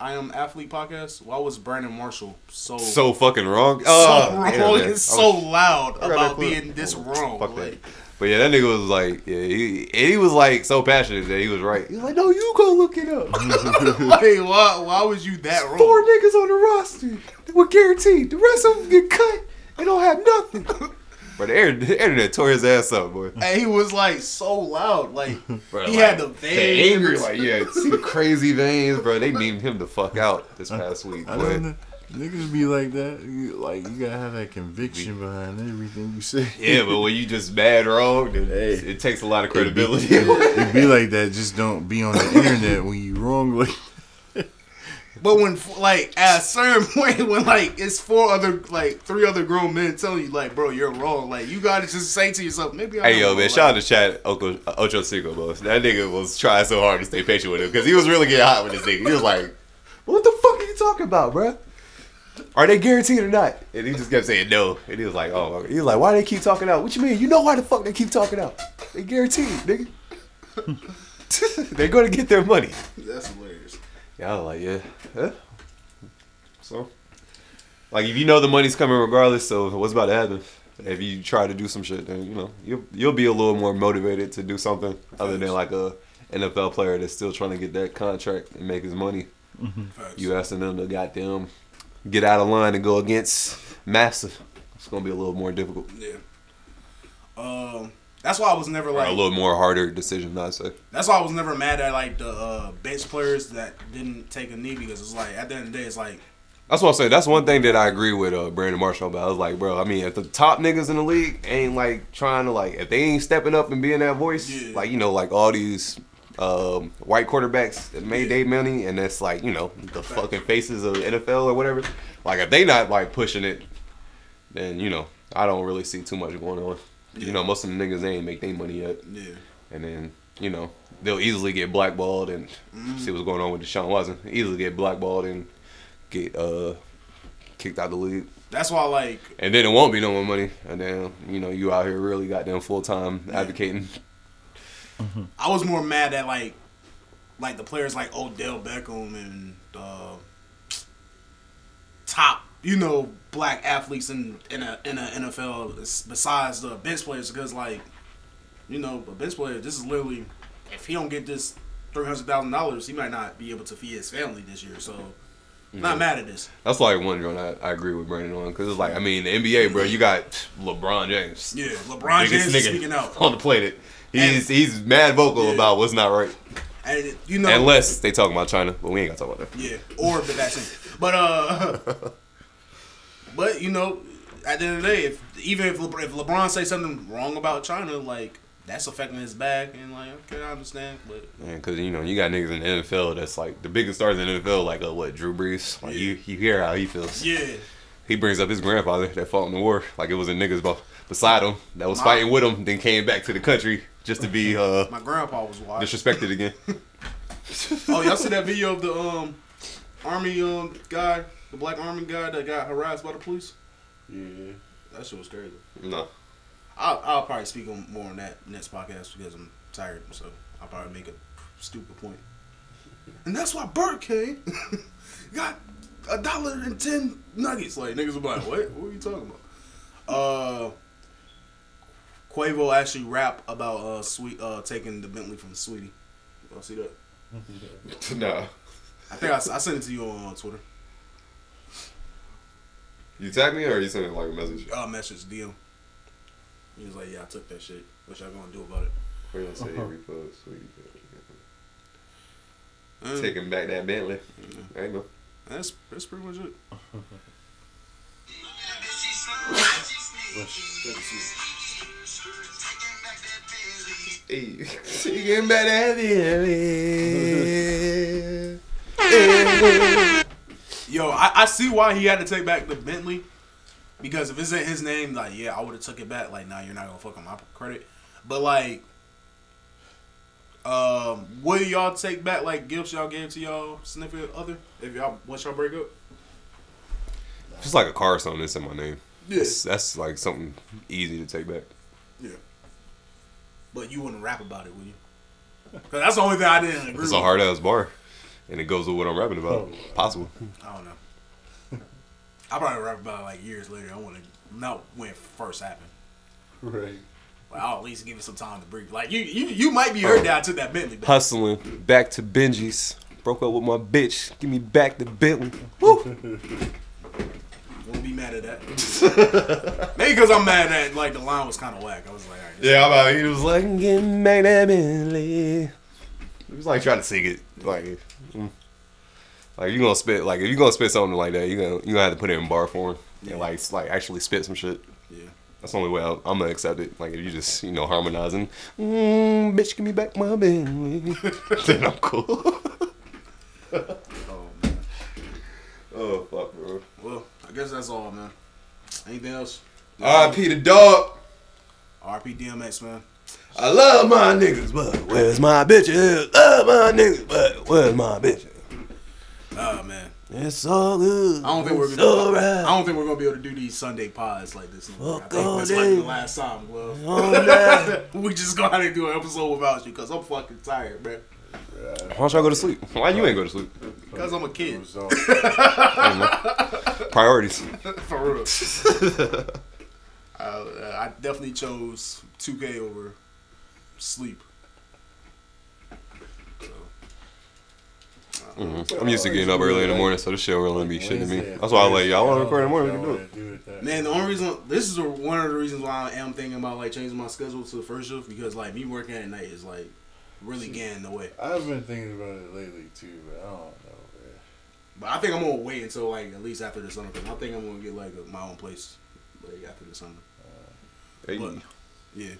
Speaker 4: I am athlete podcast? Why was Brandon Marshall so
Speaker 5: So fucking wrong.
Speaker 4: so
Speaker 5: Oh,
Speaker 4: wrong
Speaker 5: yeah,
Speaker 4: and so
Speaker 5: was-
Speaker 4: loud
Speaker 5: I got that
Speaker 4: about
Speaker 5: clip.
Speaker 4: being this
Speaker 5: Oh,
Speaker 4: wrong?
Speaker 5: Fuck
Speaker 4: like,
Speaker 5: that. But yeah, that nigga was like, yeah, he, and he was like so passionate that he was right. He was like, no, you go look it up.
Speaker 4: Hey, why why was you that wrong?
Speaker 5: Four niggas on the roster. They were guaranteed. The rest of them get cut and don't have nothing. But the internet, tore his ass up, boy.
Speaker 4: And he was like so loud, like
Speaker 5: Bro,
Speaker 4: he
Speaker 5: like,
Speaker 4: had the veins.
Speaker 5: angry, like yeah, see the crazy veins, bro. They memed him the fuck out this past week.
Speaker 6: I
Speaker 5: boy.
Speaker 6: Niggas be like that. You, like you gotta have that conviction behind everything you say.
Speaker 5: Yeah, but when you just mad wrong, then
Speaker 6: Hey.
Speaker 5: it takes a lot of credibility.
Speaker 6: it be like that. Just don't be on the internet when you wrong. Like
Speaker 4: But when like at a certain point when like it's four other like three other grown men telling you like, bro, you're wrong. Like you gotta just say to yourself, maybe. I
Speaker 5: Hey yo,
Speaker 4: am
Speaker 5: man!
Speaker 4: wrong.
Speaker 5: Shout out to Chad Ocho, uh, Ocho Cinco, bro. That nigga was trying so hard to stay patient with him because he was really getting hot with this nigga. He was like, "What the fuck are you talking about, bro? Are they guaranteed or not?" And he just kept saying no. And he was like, "Oh," he was like, "Why they keep talking out? What you mean? You know why the fuck they keep talking out? They guaranteed, nigga. They're gonna get their money."
Speaker 4: That's hilarious.
Speaker 5: Yeah, I like, yeah. Huh? So, like, if you know the money's coming regardless so what's about to happen, if you try to do some shit, then you know you'll you'll be a little more motivated to do something other than like a NFL player that's still trying to get that contract and make his money.
Speaker 4: Facts.
Speaker 5: You asking them to goddamn get out of line and go against Massa. It's gonna be a little more difficult,
Speaker 4: Yeah. Um, that's why I was never
Speaker 5: or
Speaker 4: like.
Speaker 5: a little more harder decision, I'd say.
Speaker 4: That's why I was never mad at like the uh, bench players that didn't take a knee because it's like at the end of the day, it's like
Speaker 5: That's what I'm saying. That's one thing that I agree with uh, Brandon Marshall about. I was like, bro, I mean, if the top niggas in the league ain't like trying to like, if they ain't stepping up and being that voice,
Speaker 4: Yeah.
Speaker 5: like you know, like all these um, white quarterbacks that made
Speaker 4: Yeah.
Speaker 5: their money, and that's like you know the fucking faces of NFL or whatever. Like if they not like pushing it, then you know I don't really see too much going on. You know, most of the niggas they ain't make their money yet,
Speaker 4: yeah.
Speaker 5: and then you know they'll easily get blackballed and
Speaker 4: Mm-hmm.
Speaker 5: see what's going on with Deshaun Watson. Easily get blackballed and get uh kicked out the league.
Speaker 4: That's why like
Speaker 5: And then it won't be no more money. And then, you know, you out here really goddamn full time advocating.
Speaker 4: I was more mad at like like the players like Odell Beckham and uh, top you know black athletes in in a in a NFL besides the bench players because like you know a bench player this is literally if he don't get this three hundred thousand dollars he might not be able to feed his family this year so not mad at this
Speaker 5: That's like one joint I, I agree with Brandon on. Because it's like, I mean, the NBA, bro, you got LeBron James.
Speaker 4: yeah LeBron James speaking out
Speaker 5: on the planet. He's he's mad vocal
Speaker 4: Yeah.
Speaker 5: about what's not right.
Speaker 4: and you know
Speaker 5: Unless they talking about China, but we ain't gotta talk about that.
Speaker 4: Yeah, or the vaccine. But uh, but you know, at the end of the day, if even if LeBron, if LeBron say something wrong about China, like that's affecting his bag, and like okay, I understand, but
Speaker 5: Man, cause you know you got niggas in the NFL that's like the biggest stars in the NFL, like uh, what Drew Brees. Like you, you hear how he feels.
Speaker 4: yeah,
Speaker 5: He brings up his grandfather that fought in the war, like it was a niggas bo- beside him that was
Speaker 4: My-
Speaker 5: fighting with him, then came back to the country just to be uh
Speaker 4: my grandpa was
Speaker 5: disrespected again.
Speaker 4: Oh, y'all see that video of the um army um guy, the black army guy that got harassed by the police?
Speaker 5: yeah.
Speaker 4: That shit was crazy.
Speaker 5: No.
Speaker 4: I'll, I'll probably speak on more on that next podcast because I'm tired, so I'll probably make a stupid point. And that's why Burger King got a dollar and ten nuggets. Like niggas will be like, what? What are you talking about? Uh, Quavo actually rap about uh sweet uh taking the Bentley from Saweetie. Y'all see that?
Speaker 5: no.
Speaker 4: I think I, I sent it to you on, uh, Twitter.
Speaker 5: You tag me or you send it like a message?
Speaker 4: Uh, message deal. He was like, yeah, I took that shit. What y'all gonna do about it?
Speaker 5: Or you say repost.
Speaker 4: Um,
Speaker 5: Taking back that Bentley. There you go.
Speaker 4: That's that's pretty much it.
Speaker 5: Hey, taking back that Bentley.
Speaker 4: Yo, I, I see why he had to take back the Bentley. Because if it's in his name, like, yeah, I would have took it back. Like, nah, you're not gonna fuck on my credit. But like, um, will y'all take back like gifts y'all gave to y'all significant other if y'all once y'all break up?
Speaker 5: Just like a car or something that's in my name.
Speaker 4: Yeah.
Speaker 5: That's, that's like something easy to take back.
Speaker 4: Yeah. But you wouldn't rap about it, would you? Cause that's the only thing I didn't agree.
Speaker 5: It's a hard ass bar. And it goes with what I'm rapping about. Oh. Possible.
Speaker 4: I don't know. I probably rap about it like years later. I want to not when it first happened.
Speaker 6: Right.
Speaker 4: But I'll at least give it some time to breathe. Like you, you, you might be hurt that I took that Bentley. Back.
Speaker 5: Hustling. Back to Benji's. Broke up with my bitch. Give me back the Bentley. Woo!
Speaker 4: Won't be mad at that. Maybe because I'm mad at like the line was kind of whack. I was like, all right,
Speaker 5: Yeah, about, he was like, get back that Bentley. He was like trying to sing it. Like, mm. like you gonna spit, like, if you gonna spit something like that, you gonna, you gonna have to put it in bar form. And like, like actually spit some shit.
Speaker 4: yeah.
Speaker 5: That's the only way I'm, I'm gonna accept it. Like, if you just, you know, harmonizing, mm, bitch, give me back my Bentley. then I'm cool.
Speaker 4: Oh man. Oh fuck, bro. Well, I guess that's all, man. Anything else?
Speaker 5: R.I.P. the dog.
Speaker 4: RP DMX, man.
Speaker 5: I love my niggas, but where's my bitches? Love my niggas, but where's my bitches?
Speaker 4: Oh man.
Speaker 5: It's all good.
Speaker 4: I don't think we're
Speaker 5: It's
Speaker 4: gonna.
Speaker 5: all
Speaker 4: I
Speaker 5: right.
Speaker 4: don't think we're gonna be able to do these Sunday pods like this. anymore. I
Speaker 5: Fuck
Speaker 4: think
Speaker 5: all
Speaker 4: this might be the last time, Glove.
Speaker 5: All night.
Speaker 4: we just gonna have to do an episode without you because I'm fucking tired, man.
Speaker 5: Why don't y'all go to sleep? Why you ain't go to sleep?
Speaker 4: Because I'm a kid.
Speaker 5: Hey. Priorities.
Speaker 4: For real. uh, I definitely chose 2K over sleep.
Speaker 5: Mhm. I'm used to getting up early in the morning, so this shit will really be shit to me. That's why I like y'all want to record in the morning. We can do it.
Speaker 4: Man, the only reason this is one of the reasons why I am thinking about like changing my schedule to the first shift because like me working at night is like really getting in the way.
Speaker 6: I've been thinking about it lately too, but I don't know, man.
Speaker 4: But I think I'm gonna wait until like at least after the summer. Cause I think I'm gonna get like a, my own place like after the summer.
Speaker 5: Hey.
Speaker 4: But, yeah.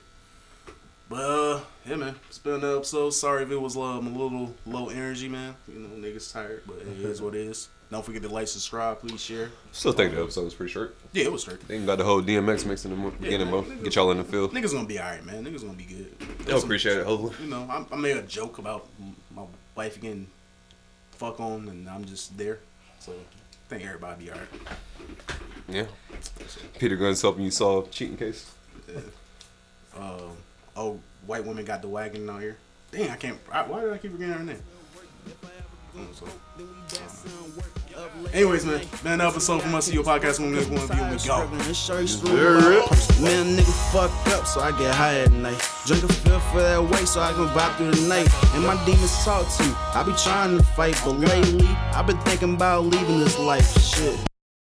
Speaker 4: But uh, yeah, man, it's been an episode. Sorry if it was um, a little low energy, man. You know, niggas tired, but it is what it is. Don't forget to like, subscribe, please share.
Speaker 5: Still think the episode was pretty short.
Speaker 4: Yeah, it was short.
Speaker 5: They ain't got the whole DMX mix in the beginning, bro. Get y'all in the field.
Speaker 4: Niggas gonna be alright, man. Niggas gonna be good.
Speaker 5: They'll appreciate it, hopefully.
Speaker 4: You know, I, I made a joke about my wife getting fuck on, and I'm just there. So I think everybody be alright.
Speaker 5: Yeah. Peter Gunz's helping you solve cheating case.
Speaker 4: Um, oh, white women got the wagon out here. Dang, I can't. I, why did I keep forgetting her name? Oh, so, um, anyways, man, man, the episode from us to your podcast. One next one view and we go.
Speaker 10: Man, nigga fucked up, so I get high at night. Drink a fifth for that way, so I can vibe through the night. And my demons talk to me. I be trying to fight, but lately, I've been thinking about leaving this life. Shit.